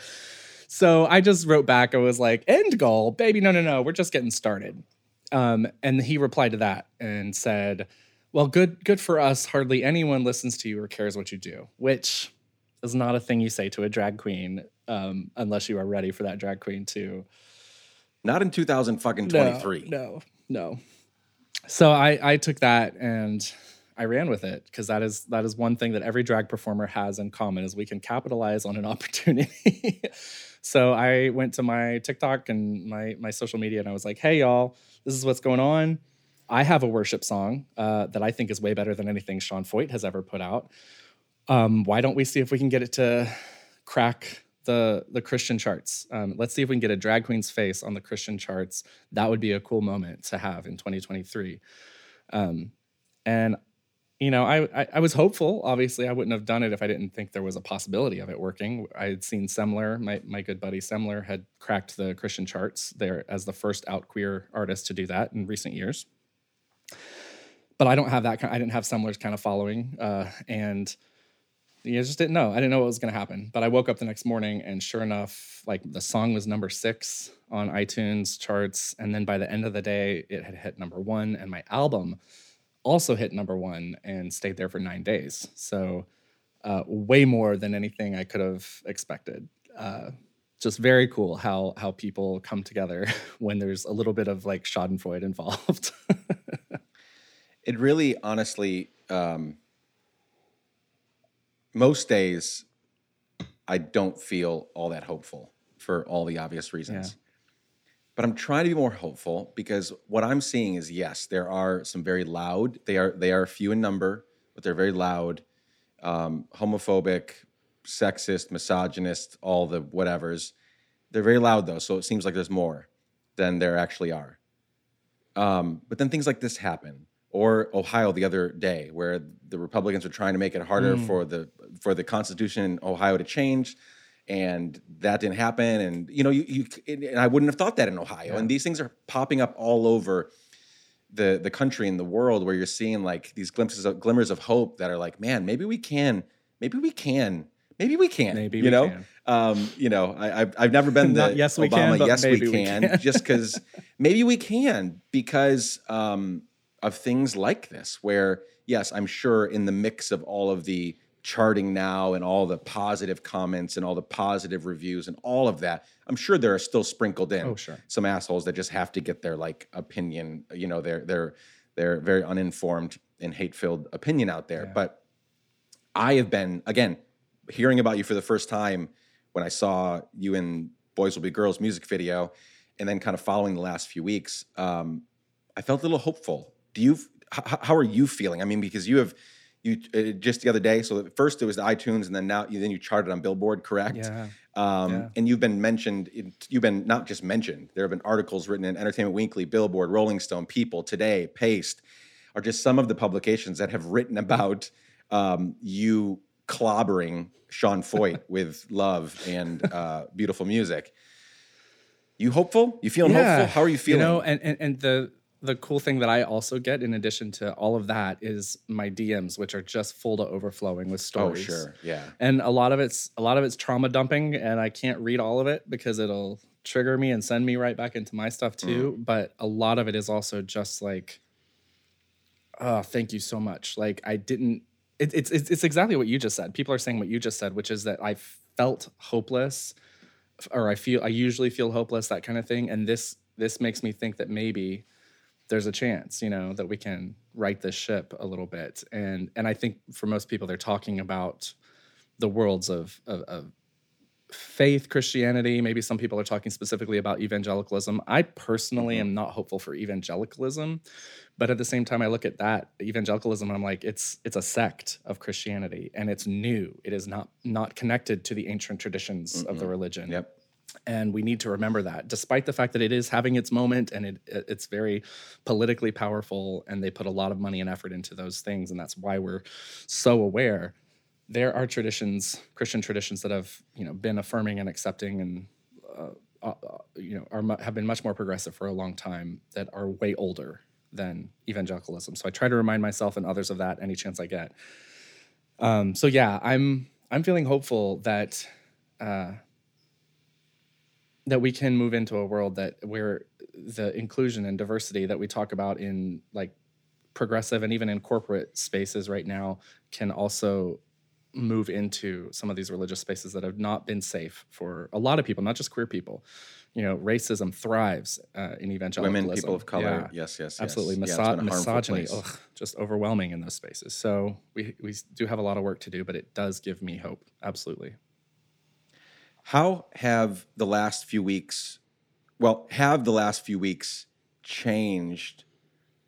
So I just wrote back. I was like, "End goal, baby. No, no, no. We're just getting started." Um, and he replied to that and said, "Well, good, good for us. Hardly anyone listens to you or cares what you do." Which is not a thing you say to a drag queen um, unless you are ready for that drag queen to Not in 2000 fucking 23. No, no. So I I took that and I ran with it because that is that is one thing that every drag performer has in common is we can capitalize on an opportunity. so I went to my TikTok and my my social media and I was like, "Hey y'all, this is what's going on. I have a worship song uh, that I think is way better than anything Sean Feucht has ever put out. Um, why don't we see if we can get it to crack the the Christian charts? Um, let's see if we can get a drag queen's face on the Christian charts. That would be a cool moment to have in 2023. Um, and you know, I, I I was hopeful. Obviously, I wouldn't have done it if I didn't think there was a possibility of it working. I had seen Semler, my my good buddy Semler, had cracked the Christian charts there as the first out queer artist to do that in recent years. But I don't have that. Kind I didn't have Semler's kind of following, uh, and you just didn't know. I didn't know what was going to happen. But I woke up the next morning, and sure enough, like the song was number six on iTunes charts, and then by the end of the day, it had hit number one, and my album also hit number one and stayed there for nine days. So, uh, way more than anything I could have expected. Uh, just very cool how how people come together when there's a little bit of like Schadenfreude involved. It really, honestly, um, most days, I don't feel all that hopeful for all the obvious reasons. But I'm trying to be more hopeful because what I'm seeing is yes, there are some very loud. They are they are few in number, but they're very loud, um, homophobic, sexist, misogynist, all the whatevers. They're very loud though, so it seems like there's more than there actually are. Um, but then things like this happen, or Ohio the other day, where the Republicans are trying to make it harder Mm. for the for the Constitution in Ohio to change, and that didn't happen. And you know, you, you and I wouldn't have thought that in Ohio. Yeah. And these things are popping up all over the the country and the world, where you're seeing like these glimpses of glimmers of hope that are like, man, maybe we can, maybe we can, maybe we can, Maybe you we know. can. Um, you know, I, I've I've never been the yes, we can, yes, we we can, can. just because maybe we can because um, of things like this. Where yes, I'm sure in the mix of all of the charting now and all the positive comments and all the positive reviews and all of that, I'm sure there are still sprinkled in Oh, sure. some assholes that just have to get their like opinion, you know, their their their very uninformed and hate filled opinion out there. Yeah. But I have been again hearing about you for the first time when I saw you in Boys Will Be Girls music video, and then kind of following the last few weeks. Um, I felt a little hopeful. Do you? H- how are you feeling? I mean, because you have you uh, just the other day. So first it was the iTunes, and then now you then you charted on Billboard, correct? Yeah. Um, Yeah. And you've been mentioned, you've been not just mentioned, there have been articles written in Entertainment Weekly, Billboard, Rolling Stone, People, Today, Paste, are just some of the publications that have written about um, you clobbering Sean Feucht with love and uh, beautiful music. You hopeful? You feeling hopeful? How are you feeling? You know, and, and and the the cool thing that I also get in addition to all of that is my DMs, which are just full to overflowing with stories. oh, stories. sure. Yeah. And a lot of it's a lot of it's trauma dumping, and I can't read all of it because it'll trigger me and send me right back into my stuff too. Mm. But a lot of it is also just like, oh, thank you so much. Like I didn't. It, it's it's it's exactly what you just said. People are saying what you just said, which is that I felt hopeless, or I feel I usually feel hopeless, that kind of thing. And this this makes me think that maybe there's a chance, you know, that we can right this ship a little bit. And and I think for most people, they're talking about the worlds of, of, of faith, Christianity. Maybe some people are talking specifically about evangelicalism. I personally mm-hmm. am not hopeful for evangelicalism, but at the same time, I look at that evangelicalism and I'm like, it's it's a sect of Christianity, and it's new. It is not not connected to the ancient traditions of the mm-hmm. religion Yep. And we need to remember that despite the fact that it is having its moment and it, it- it's very politically powerful and they put a lot of money and effort into those things and that's why we're so aware. There are traditions christian traditions that have you know been affirming and accepting and uh, uh, uh, you know are have been much more progressive for a long time that are way older than evangelicalism. So i try to remind myself and others of that any chance i get. Um, so yeah i'm i'm feeling hopeful that uh, that we can move into a world that where the inclusion and diversity that we talk about in like progressive and even in corporate spaces right now can also move into some of these religious spaces that have not been safe for a lot of people, not just queer people. You know, racism thrives uh, in evangelicalism. Women, people of color. Yeah. Yes, yes, yes. Absolutely, Yeah, it's Miso- harmful misogyny, ugh, just overwhelming in those spaces. So we we do have a lot of work to do, but it does give me hope. Absolutely. How have the last few weeks, well, have the last few weeks changed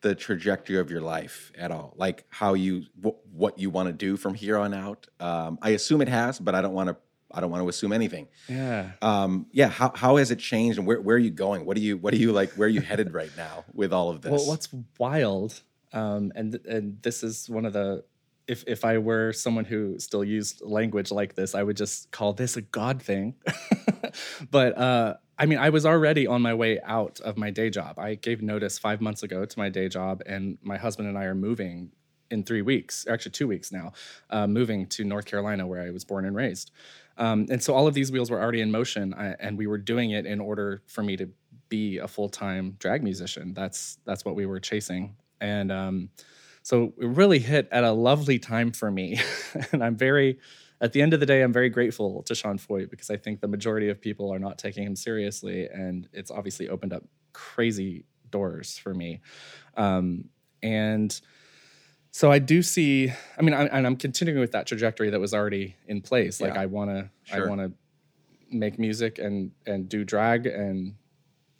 the trajectory of your life at all? Like how you, wh- what you want to do from here on out? Um, I assume it has, but I don't want to, I don't want to assume anything. Yeah. Um, yeah. How, how has it changed and where, where are you going? What do you, what do you like, where are you headed right now with all of this? Well, what's wild, um, and and this is one of the if if I were someone who still used language like this, I would just call this a God thing. but uh, I mean, I was already on my way out of my day job. I gave notice five months ago to my day job, and my husband and I are moving in three weeks, actually two weeks now, uh, moving to North Carolina, where I was born and raised. Um, and so all of these wheels were already in motion, I, and we were doing it in order for me to be a full time drag musician. That's that's what we were chasing, and um, so it really hit at a lovely time for me. and I'm very, at the end of the day, I'm very grateful to Sean Feucht because I think the majority of people are not taking him seriously, and it's obviously opened up crazy doors for me. Um, and so I do see. I mean, I, and I'm continuing with that trajectory that was already in place. Like Yeah. I want to, Sure. I want to make music and and do drag and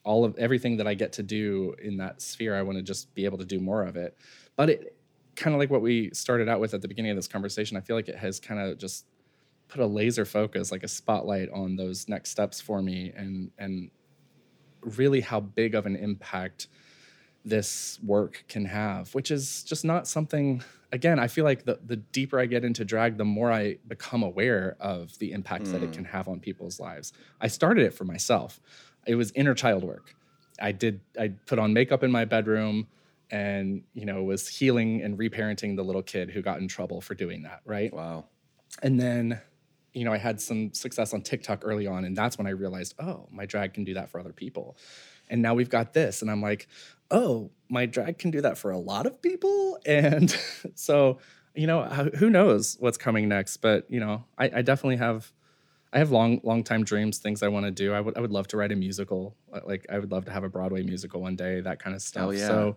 all of everything that I get to do in that sphere. I want to just be able to do more of it. But it kind of like what we started out with at the beginning of this conversation. I feel like it has kind of just put a laser focus, like a spotlight on those next steps for me, and and really how big of an impact this work can have, which is just not something. Again, I feel like the the deeper I get into drag, the more I become aware of the impact that it can mm. have on people's lives. I started it for myself. It was inner child work. I did. I put on makeup in my bedroom, and you know was healing and reparenting the little kid who got in trouble for doing that. Right Wow. and then you know i had some success on tiktok early on and that's when i realized oh my drag can do that for other people and now we've got this and i'm like oh my drag can do that for a lot of people and so you know who knows what's coming next but you know i, I definitely have i have long long time dreams things i want to do i would i would love to write a musical uh, like i would love to have a broadway musical one day that kind of stuff yeah. so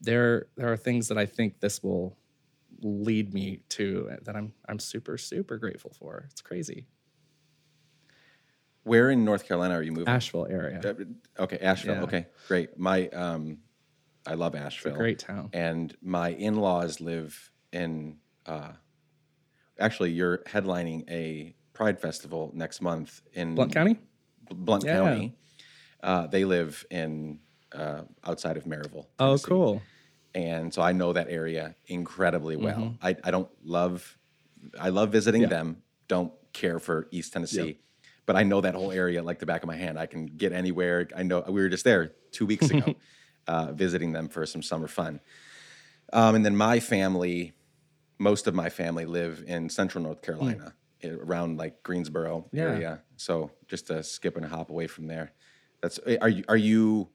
there there are things that i think this will lead me to that I'm I'm super super grateful for. It's crazy. Where in North Carolina are you moving? Asheville area, Uh, Okay, Asheville. Yeah. Okay, great. My um, I love Asheville. great town. and my in-laws live in uh, actually you're headlining a pride festival next month in Blount County. Blount Yeah. County. Uh, they live in uh, outside of Maryville. Oh, cool. And so I know that area incredibly well. Mhm. I, I don't love I love visiting Yeah. them. Don't care for East Tennessee. But I know that whole area like the back of my hand. I can get anywhere. I know we were just there two weeks ago, uh, visiting them for some summer fun. Um, and then my family, most of my family live in central North Carolina, eh, around like Greensboro Hmm. Yeah. area. So just a skip and a hop away from there. That's eh, are you are you?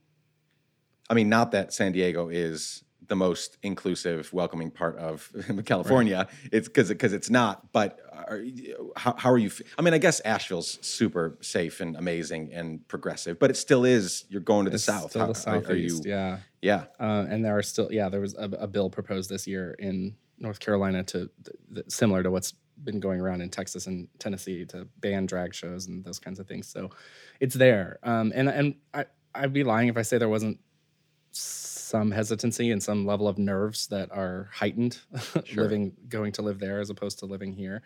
I mean, not that San Diego is the most inclusive, welcoming part of California. It's because because it's not. But are, how how are you? I mean, I guess Asheville's super safe and amazing and progressive, but it still is. You're going to the It's south. still How- the southeast. you- yeah, yeah. uh, and there are still yeah there was a, a bill proposed this year in North Carolina to th- th- similar to what's been going around in Texas and Tennessee to ban drag shows and those kinds of things. So it's there, um, and and I I'd be lying if I say there wasn't some hesitancy and some level of nerves that are heightened Sure. living going to live there as opposed to living here.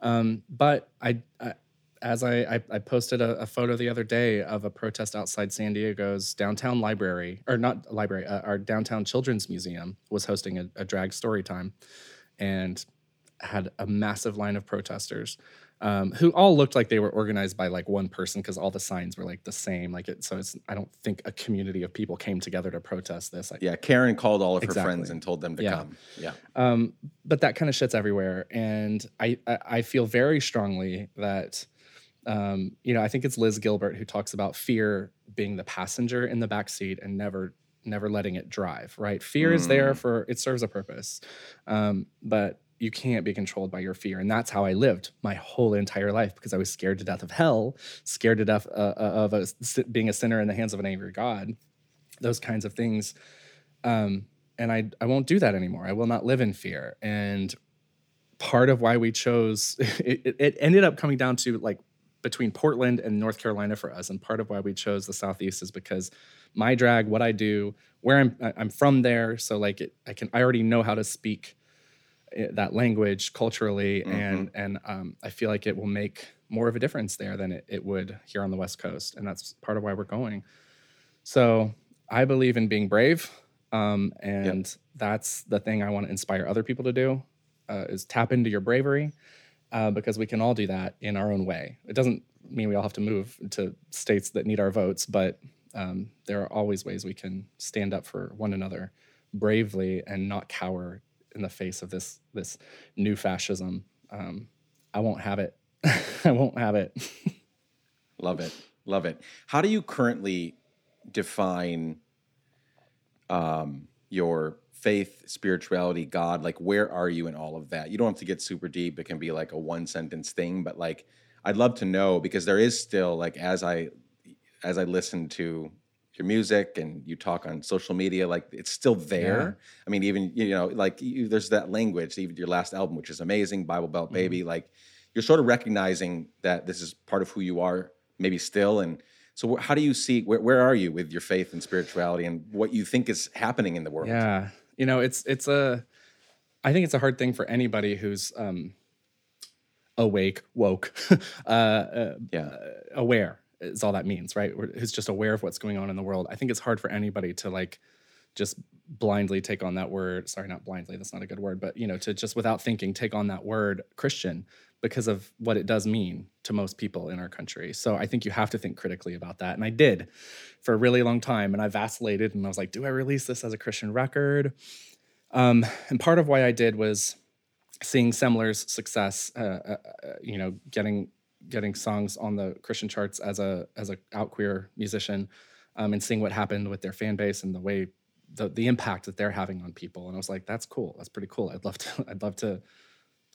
Um, but I, I as I, I, I posted a, a photo the other day of a protest outside San Diego's downtown library, or not library, uh, our downtown children's museum was hosting a, a drag story time, and had a massive line of protesters um, who all looked like they were organized by like one person because all the signs were like the same. Like it, so it's I don't think a community of people came together to protest this. Yeah, Karen called all of her friends and told them to Yeah. come. Yeah. um, but that kind of shit's everywhere, and I, I I feel very strongly that um, you know I think it's Liz Gilbert who talks about fear being the passenger in the back seat and never never letting it drive. Right? Fear is there for it serves a purpose, um, but you can't be controlled by your fear, and that's how I lived my whole entire life because I was scared to death of hell, scared to death uh, of a, being a sinner in the hands of an angry God, those kinds of things um, and I I won't do that anymore. I will not live in fear. And part of why we chose it, it, ended up coming down to like between Portland and North Carolina for us, and part of why we chose the Southeast is because my drag, what I do, where I'm I'm from there, so like it, I can I already know how to speak that language culturally, and and um, I feel like it will make more of a difference there than it, it would here on the West Coast, and that's part of why we're going. So I believe in being brave, um, and that's the thing I want to inspire other people to do uh, is tap into your bravery uh, because we can all do that in our own way. It doesn't mean we all have to move to states that need our votes, but um, there are always ways we can stand up for one another bravely and not cower in the face of this this new fascism. Um, I won't have it. I won't have it. Love it. Love it. How do you currently define um, your faith, spirituality, God? Like, where are you in all of that? You don't have to get super deep. It can be like a one sentence thing, but like, I'd love to know because there is still like as I as I listen to your music and you talk on social media, like it's still there. I mean, even you know, like you, there's that language. Even your last album, which is amazing, Bible Belt Baby. Like you're sort of recognizing that this is part of who you are, maybe still. And so, how do you see where, where are you with your faith and spirituality, and what you think is happening in the world? Yeah, you know, it's it's a. I think it's a hard thing for anybody who's um, awake, woke, uh, uh, Yeah. aware is all that means, right? Who's just aware of what's going on in the world. I think it's hard for anybody to like just blindly take on that word. Sorry, not blindly, that's not a good word, but you know, to just without thinking take on that word Christian because of what it does mean to most people in our country. So I think you have to think critically about that. And I did for a really long time. And I vacillated and I was like, do I release this as a Christian record? Um, and part of why I did was seeing Semler's success, uh, uh, uh, you know, getting getting songs on the Christian charts as a as a out queer musician, um, and seeing what happened with their fan base and the way the the impact that they're having on people. And I was like, that's cool. That's pretty cool. I'd love to. I'd love to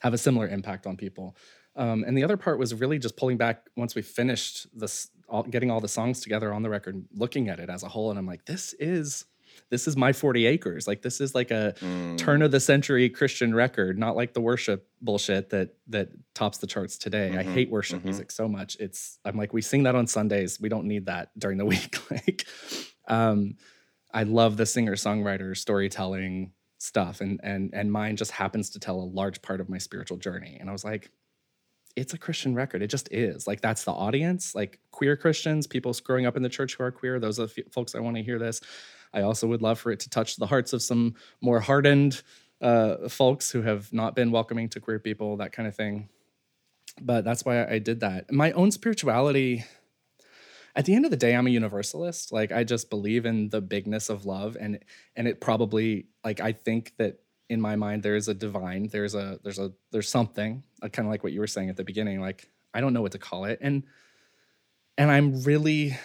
have a similar impact on people. Um, and the other part was really just pulling back once we finished this, all, getting all the songs together on the record, looking at it as a whole, and I'm like, this is this is my 40 acres. Like this is like a mm. turn of the century Christian record, not like the worship bullshit that that tops the charts today. Mm-hmm. I hate worship mm-hmm. music so much. It's I'm like we sing that on Sundays. We don't need that during the week. like um I love the singer songwriter storytelling stuff and and and mine just happens to tell a large part of my spiritual journey and i was like it's a christian record it just is like that's the audience like queer christians people growing up in the church who are queer those are the f- folks i want to hear this i also would love for it to touch the hearts of some more hardened uh, folks who have not been welcoming to queer people that kind of thing. But that's why i did that. My own spirituality at the end of the day i'm a universalist. Like i just believe in the bigness of love and and it probably like i think that in my mind there's a divine there's a there's a there's something uh, kind of like what you were saying at the beginning like i don't know what to call it. And and i'm really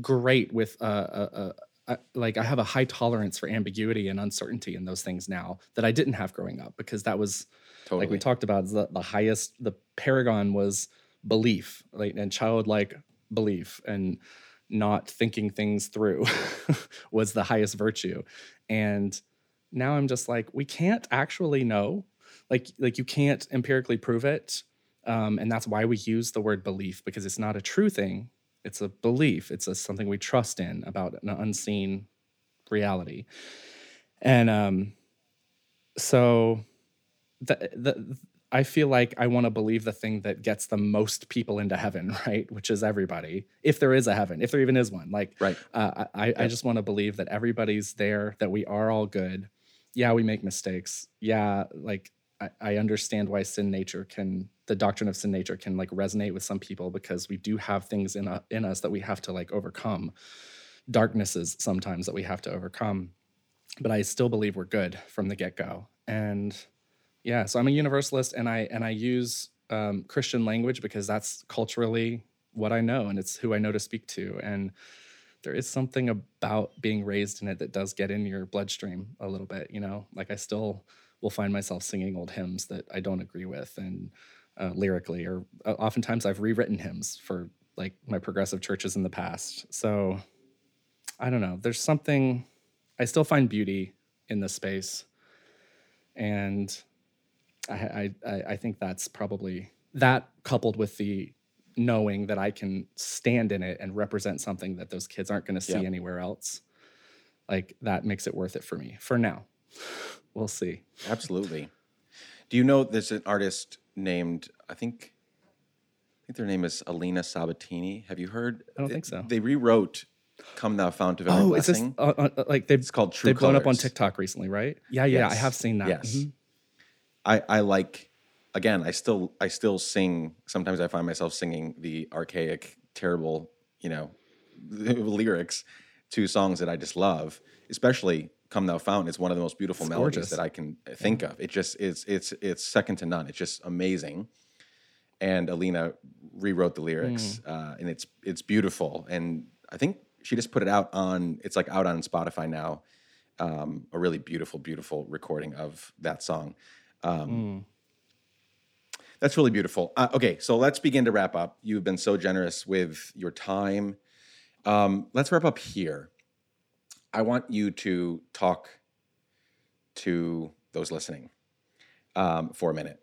great with uh, uh, uh like I have a high tolerance for ambiguity and uncertainty in those things now that I didn't have growing up because that was totally. like we talked about the, the highest the paragon was belief like and childlike belief and not thinking things through was the highest virtue and now i'm just like we can't actually know like like you can't empirically prove it um, and that's why we use the word belief because it's not a true thing it's a belief it's a, something we trust in about an unseen reality and um so the, the I feel like I want to believe the thing that gets the most people into heaven, right? Which is everybody, if there is a heaven, if there even is one. Like, right? Uh, I, I just want to believe that everybody's there, that we are all good. Yeah, we make mistakes. Yeah, like I, I understand why sin nature can, the doctrine of sin nature can like resonate with some people because we do have things in, a, in us that we have to like overcome, darknesses sometimes that we have to overcome. But I still believe we're good from the get go. And yeah, so I'm a universalist, and I and I use um, Christian language because that's culturally what I know, and it's who I know to speak to. And there is something about being raised in it that does get in your bloodstream a little bit. You know, like I still will find myself singing old hymns that I don't agree with, and uh, lyrically, or uh, oftentimes I've rewritten hymns for like my progressive churches in the past. So I don't know. There's something I still find beauty in this space, and I, I, I think that's probably that coupled with the knowing that I can stand in it and represent something that those kids aren't going to see yep. anywhere else. Like that makes it worth it for me for now. We'll see. Absolutely. Do you know there's an artist named I think I think their name is Alina Sabatini. Have you heard? I don't think so. They rewrote "Come Thou Fount of Every oh, Blessing." Oh, is this uh, uh, like they've it's called True They've blown up on TikTok recently, right? Yeah, yeah, yes. I have seen that. Yes. Mm-hmm. I, I like again i still i still sing sometimes i find myself singing the archaic terrible you know lyrics to songs that i just love especially come thou fount is one of the most beautiful it's melodies gorgeous. that i can think yeah. of it just it's it's it's second to none it's just amazing and alina rewrote the lyrics mm. uh, and it's it's beautiful and i think she just put it out on it's like out on spotify now um, a really beautiful beautiful recording of that song um, mm. That's really beautiful. Uh, okay, so let's begin to wrap up. You've been so generous with your time. Um, let's wrap up here. I want you to talk to those listening um, for a minute.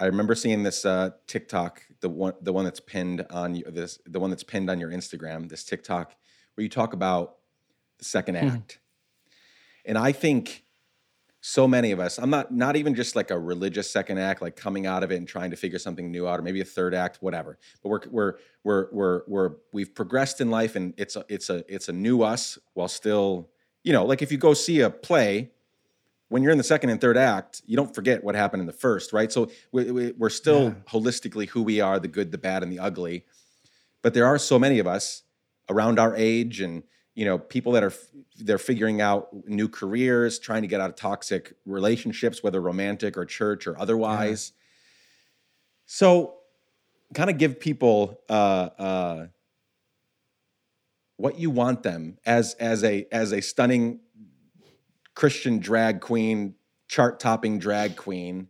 I remember seeing this uh, TikTok, the one, the one that's pinned on you, this, the one that's pinned on your Instagram, this TikTok where you talk about the second hmm. act, and I think so many of us i'm not not even just like a religious second act like coming out of it and trying to figure something new out or maybe a third act whatever but we're we're we're we're, we're we've progressed in life and it's a it's a it's a new us while still you know, like if you go see a play, when you're in the second and third act, you don't forget what happened in the first, right? So we, we, we're still Yeah. holistically who we are the good, the bad, and the ugly. But there are so many of us around our age and you know people that are they're figuring out new careers trying to get out of toxic relationships whether romantic or church or otherwise. So kind of give people uh, uh, what you want them as as a as a stunning christian drag queen chart topping drag queen.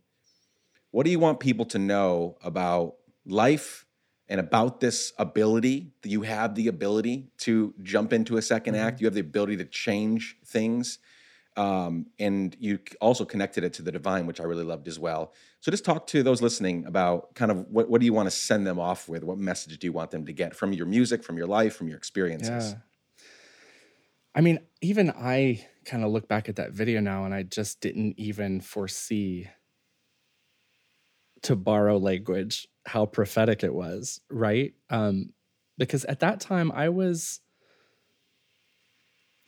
What do you want people to know about life and about this ability that you have the ability to jump into a 2nd act you have the ability to change things um, and you also connected it to the divine which i really loved as well. So just talk to those listening about kind of what, what do you want to send them off with? What message do you want them to get from your music from your life from your experiences? Yeah. I mean, even I kind of look back at that video now and I just didn't even foresee, to borrow language, how prophetic it was, right? Um, because at that time I was.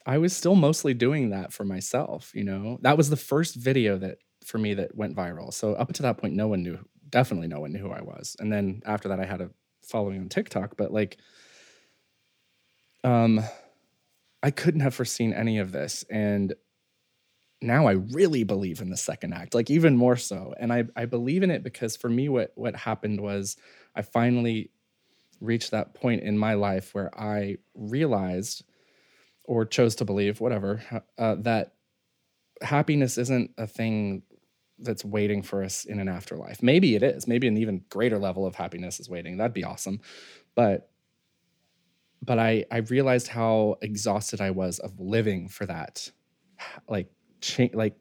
I was still mostly doing that for myself, you know. That was the first video that for me that went viral. So up to that point no one knew definitely no one knew who I was. And then after that I had a following on TikTok, but like um I couldn't have foreseen any of this. And now I really believe in the second act, like even more so. And I, I believe in it because for me, what, what happened was I finally reached that point in my life where I realized or chose to believe, whatever, uh, that happiness isn't a thing that's waiting for us in an afterlife. Maybe it is. Maybe an even greater level of happiness is waiting. That'd be awesome. But but I I realized how exhausted I was of living for that, like cha- like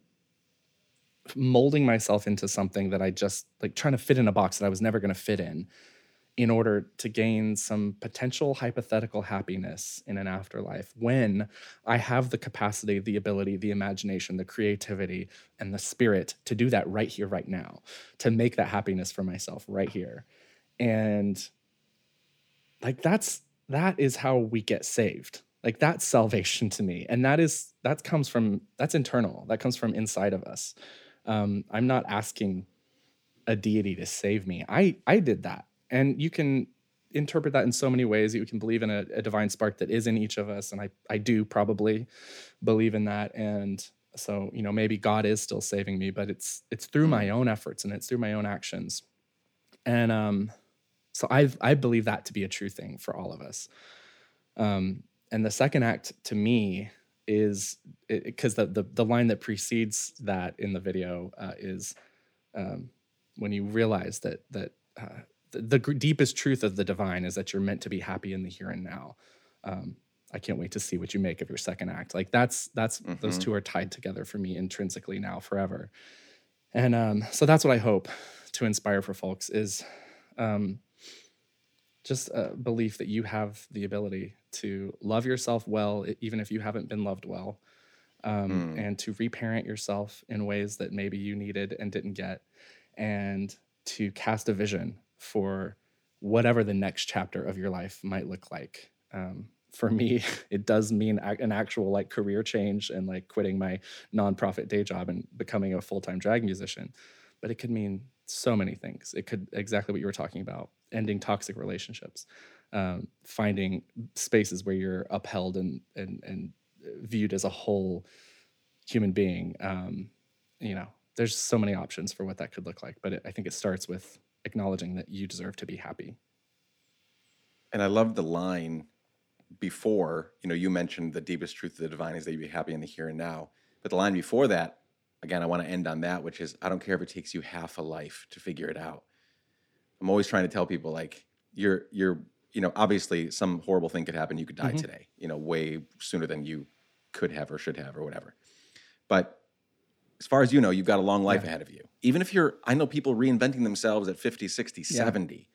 molding myself into something that I just like trying to fit in a box that I was never going to fit in, in order to gain some potential hypothetical happiness in an afterlife. When I have the capacity, the ability, the imagination, the creativity, and the spirit to do that right here, right now, to make that happiness for myself right here, and like that's that is how we get saved like that's salvation to me. And that is that comes from that's internal. That comes from inside of us. Um, i'm not asking a deity to save me. I i did that. And you can interpret that in so many ways. You can believe in a, a divine spark that is in each of us. And i i do probably believe in that. And so you know maybe god is still saving me but it's it's through my own efforts and it's through my own actions. And um so I I believe that to be a true thing for all of us. Um, and the second act to me is because the, the the line that precedes that in the video uh, is um, when you realize that that uh, the, the deepest truth of the divine is that you're meant to be happy in the here and now. Um, I can't wait to see what you make of your second act. Like that's that's those Mhm. two are tied together for me intrinsically now forever. And um, so that's what I hope to inspire for folks is um, just a belief that you have the ability to love yourself well, even if you haven't been loved well, um, Mm. and to reparent yourself in ways that maybe you needed and didn't get, and to cast a vision for whatever the next chapter of your life might look like. Um, for me, it does mean an actual like career change and like quitting my nonprofit day job and becoming a full time drag musician. But it could mean so many things. It could exactly what you were talking about, ending toxic relationships, um, finding spaces where you're upheld and and and viewed as a whole human being. Um, you know, there's so many options for what that could look like. But it, I think it starts with acknowledging that you deserve to be happy. And I love the line before, you know, you mentioned the deepest truth of the divine is that you be happy in the here and now. But the line before that, again, I want to end on that, which is I don't care if it takes you half a life to figure it out. I'm always trying to tell people like you're you're you know, obviously some horrible thing could happen. You could die Mhm. today, you know, way sooner than you could have or should have or whatever. But as far as you know, you've got a long life Yeah. ahead of you. Even if you're, I know people reinventing themselves at 50, 60, 70.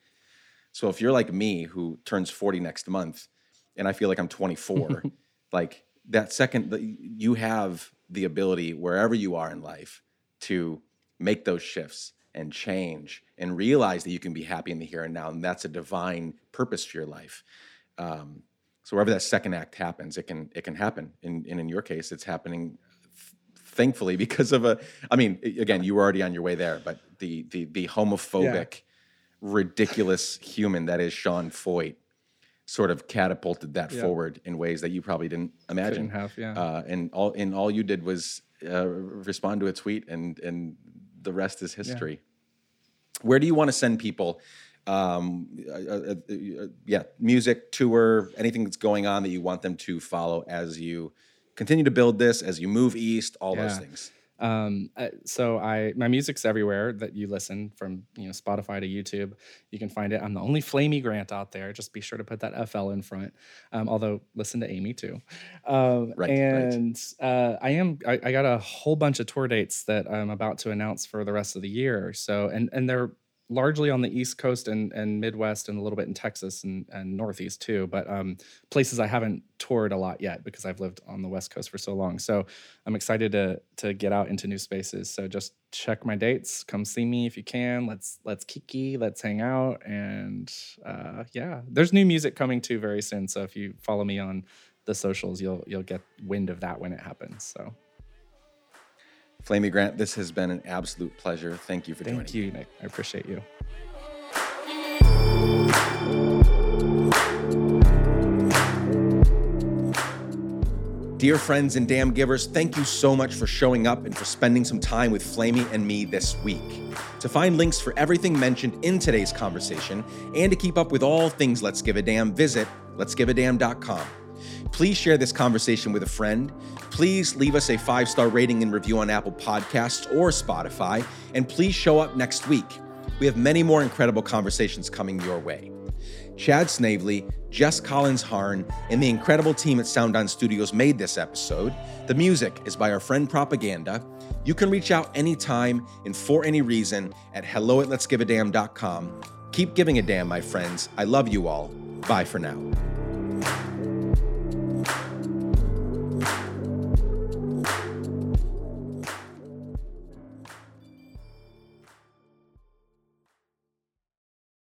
So if you're like me, who turns 40 next month, and I feel like I'm 24, like that second, the- you have the ability wherever you are in life to make those shifts and change and realize that you can be happy in the here and now. And that's a divine purpose for your life. Um, So wherever that second act happens, it can it can happen. And, and in your case, it's happening thankfully because of a i mean again you were already on your way there but the the the homophobic ridiculous human that is Sean Feucht sort of catapulted that Yeah. forward in ways that you probably didn't imagine. Couldn't have, yeah. uh, and all and all you did was uh, respond to a tweet and and the rest is history. Where do you want to send people um, uh, uh, uh, yeah music tour anything that's going on that you want them to follow as you continue to build this as you move east all those things Um, uh, so I my music's everywhere that you listen from you know Spotify to YouTube. You can find it. I'm the only Flamy Grant out there. Just be sure to put that FL in front. Um, although listen to Amy too. Um, Right, right. and uh, I am I, I got a whole bunch of tour dates that I'm about to announce for the rest of the year. So and and they're largely on the East Coast and, and Midwest and a little bit in Texas and, and Northeast too, but um, places I haven't toured a lot yet because I've lived on the West Coast for so long. So I'm excited to to get out into new spaces. So just check my dates. Come see me if you can. Let's let's kiki. Let's hang out. And uh, yeah, there's new music coming too very soon. So if you follow me on the socials, you'll you'll get wind of that when it happens. So Flamy Grant, this has been an absolute pleasure. Thank you for thank joining. Thank you, Nick. I appreciate you. Dear friends and damn givers, thank you so much for showing up and for spending some time with Flamy and me this week. To find links for everything mentioned in today's conversation and to keep up with all things Let's Give a Damn, visit letsgiveadamn.com. Please share this conversation with a friend. Please leave us a five star rating and review on Apple Podcasts or Spotify. And please show up next week. We have many more incredible conversations coming your way. Chad Snavely, Jess Collins Harn, and the incredible team at Sound On Studios made this episode. The music is by our friend Propaganda. You can reach out anytime and for any reason at hello at. Keep giving a damn, my friends. I love you all. Bye for now.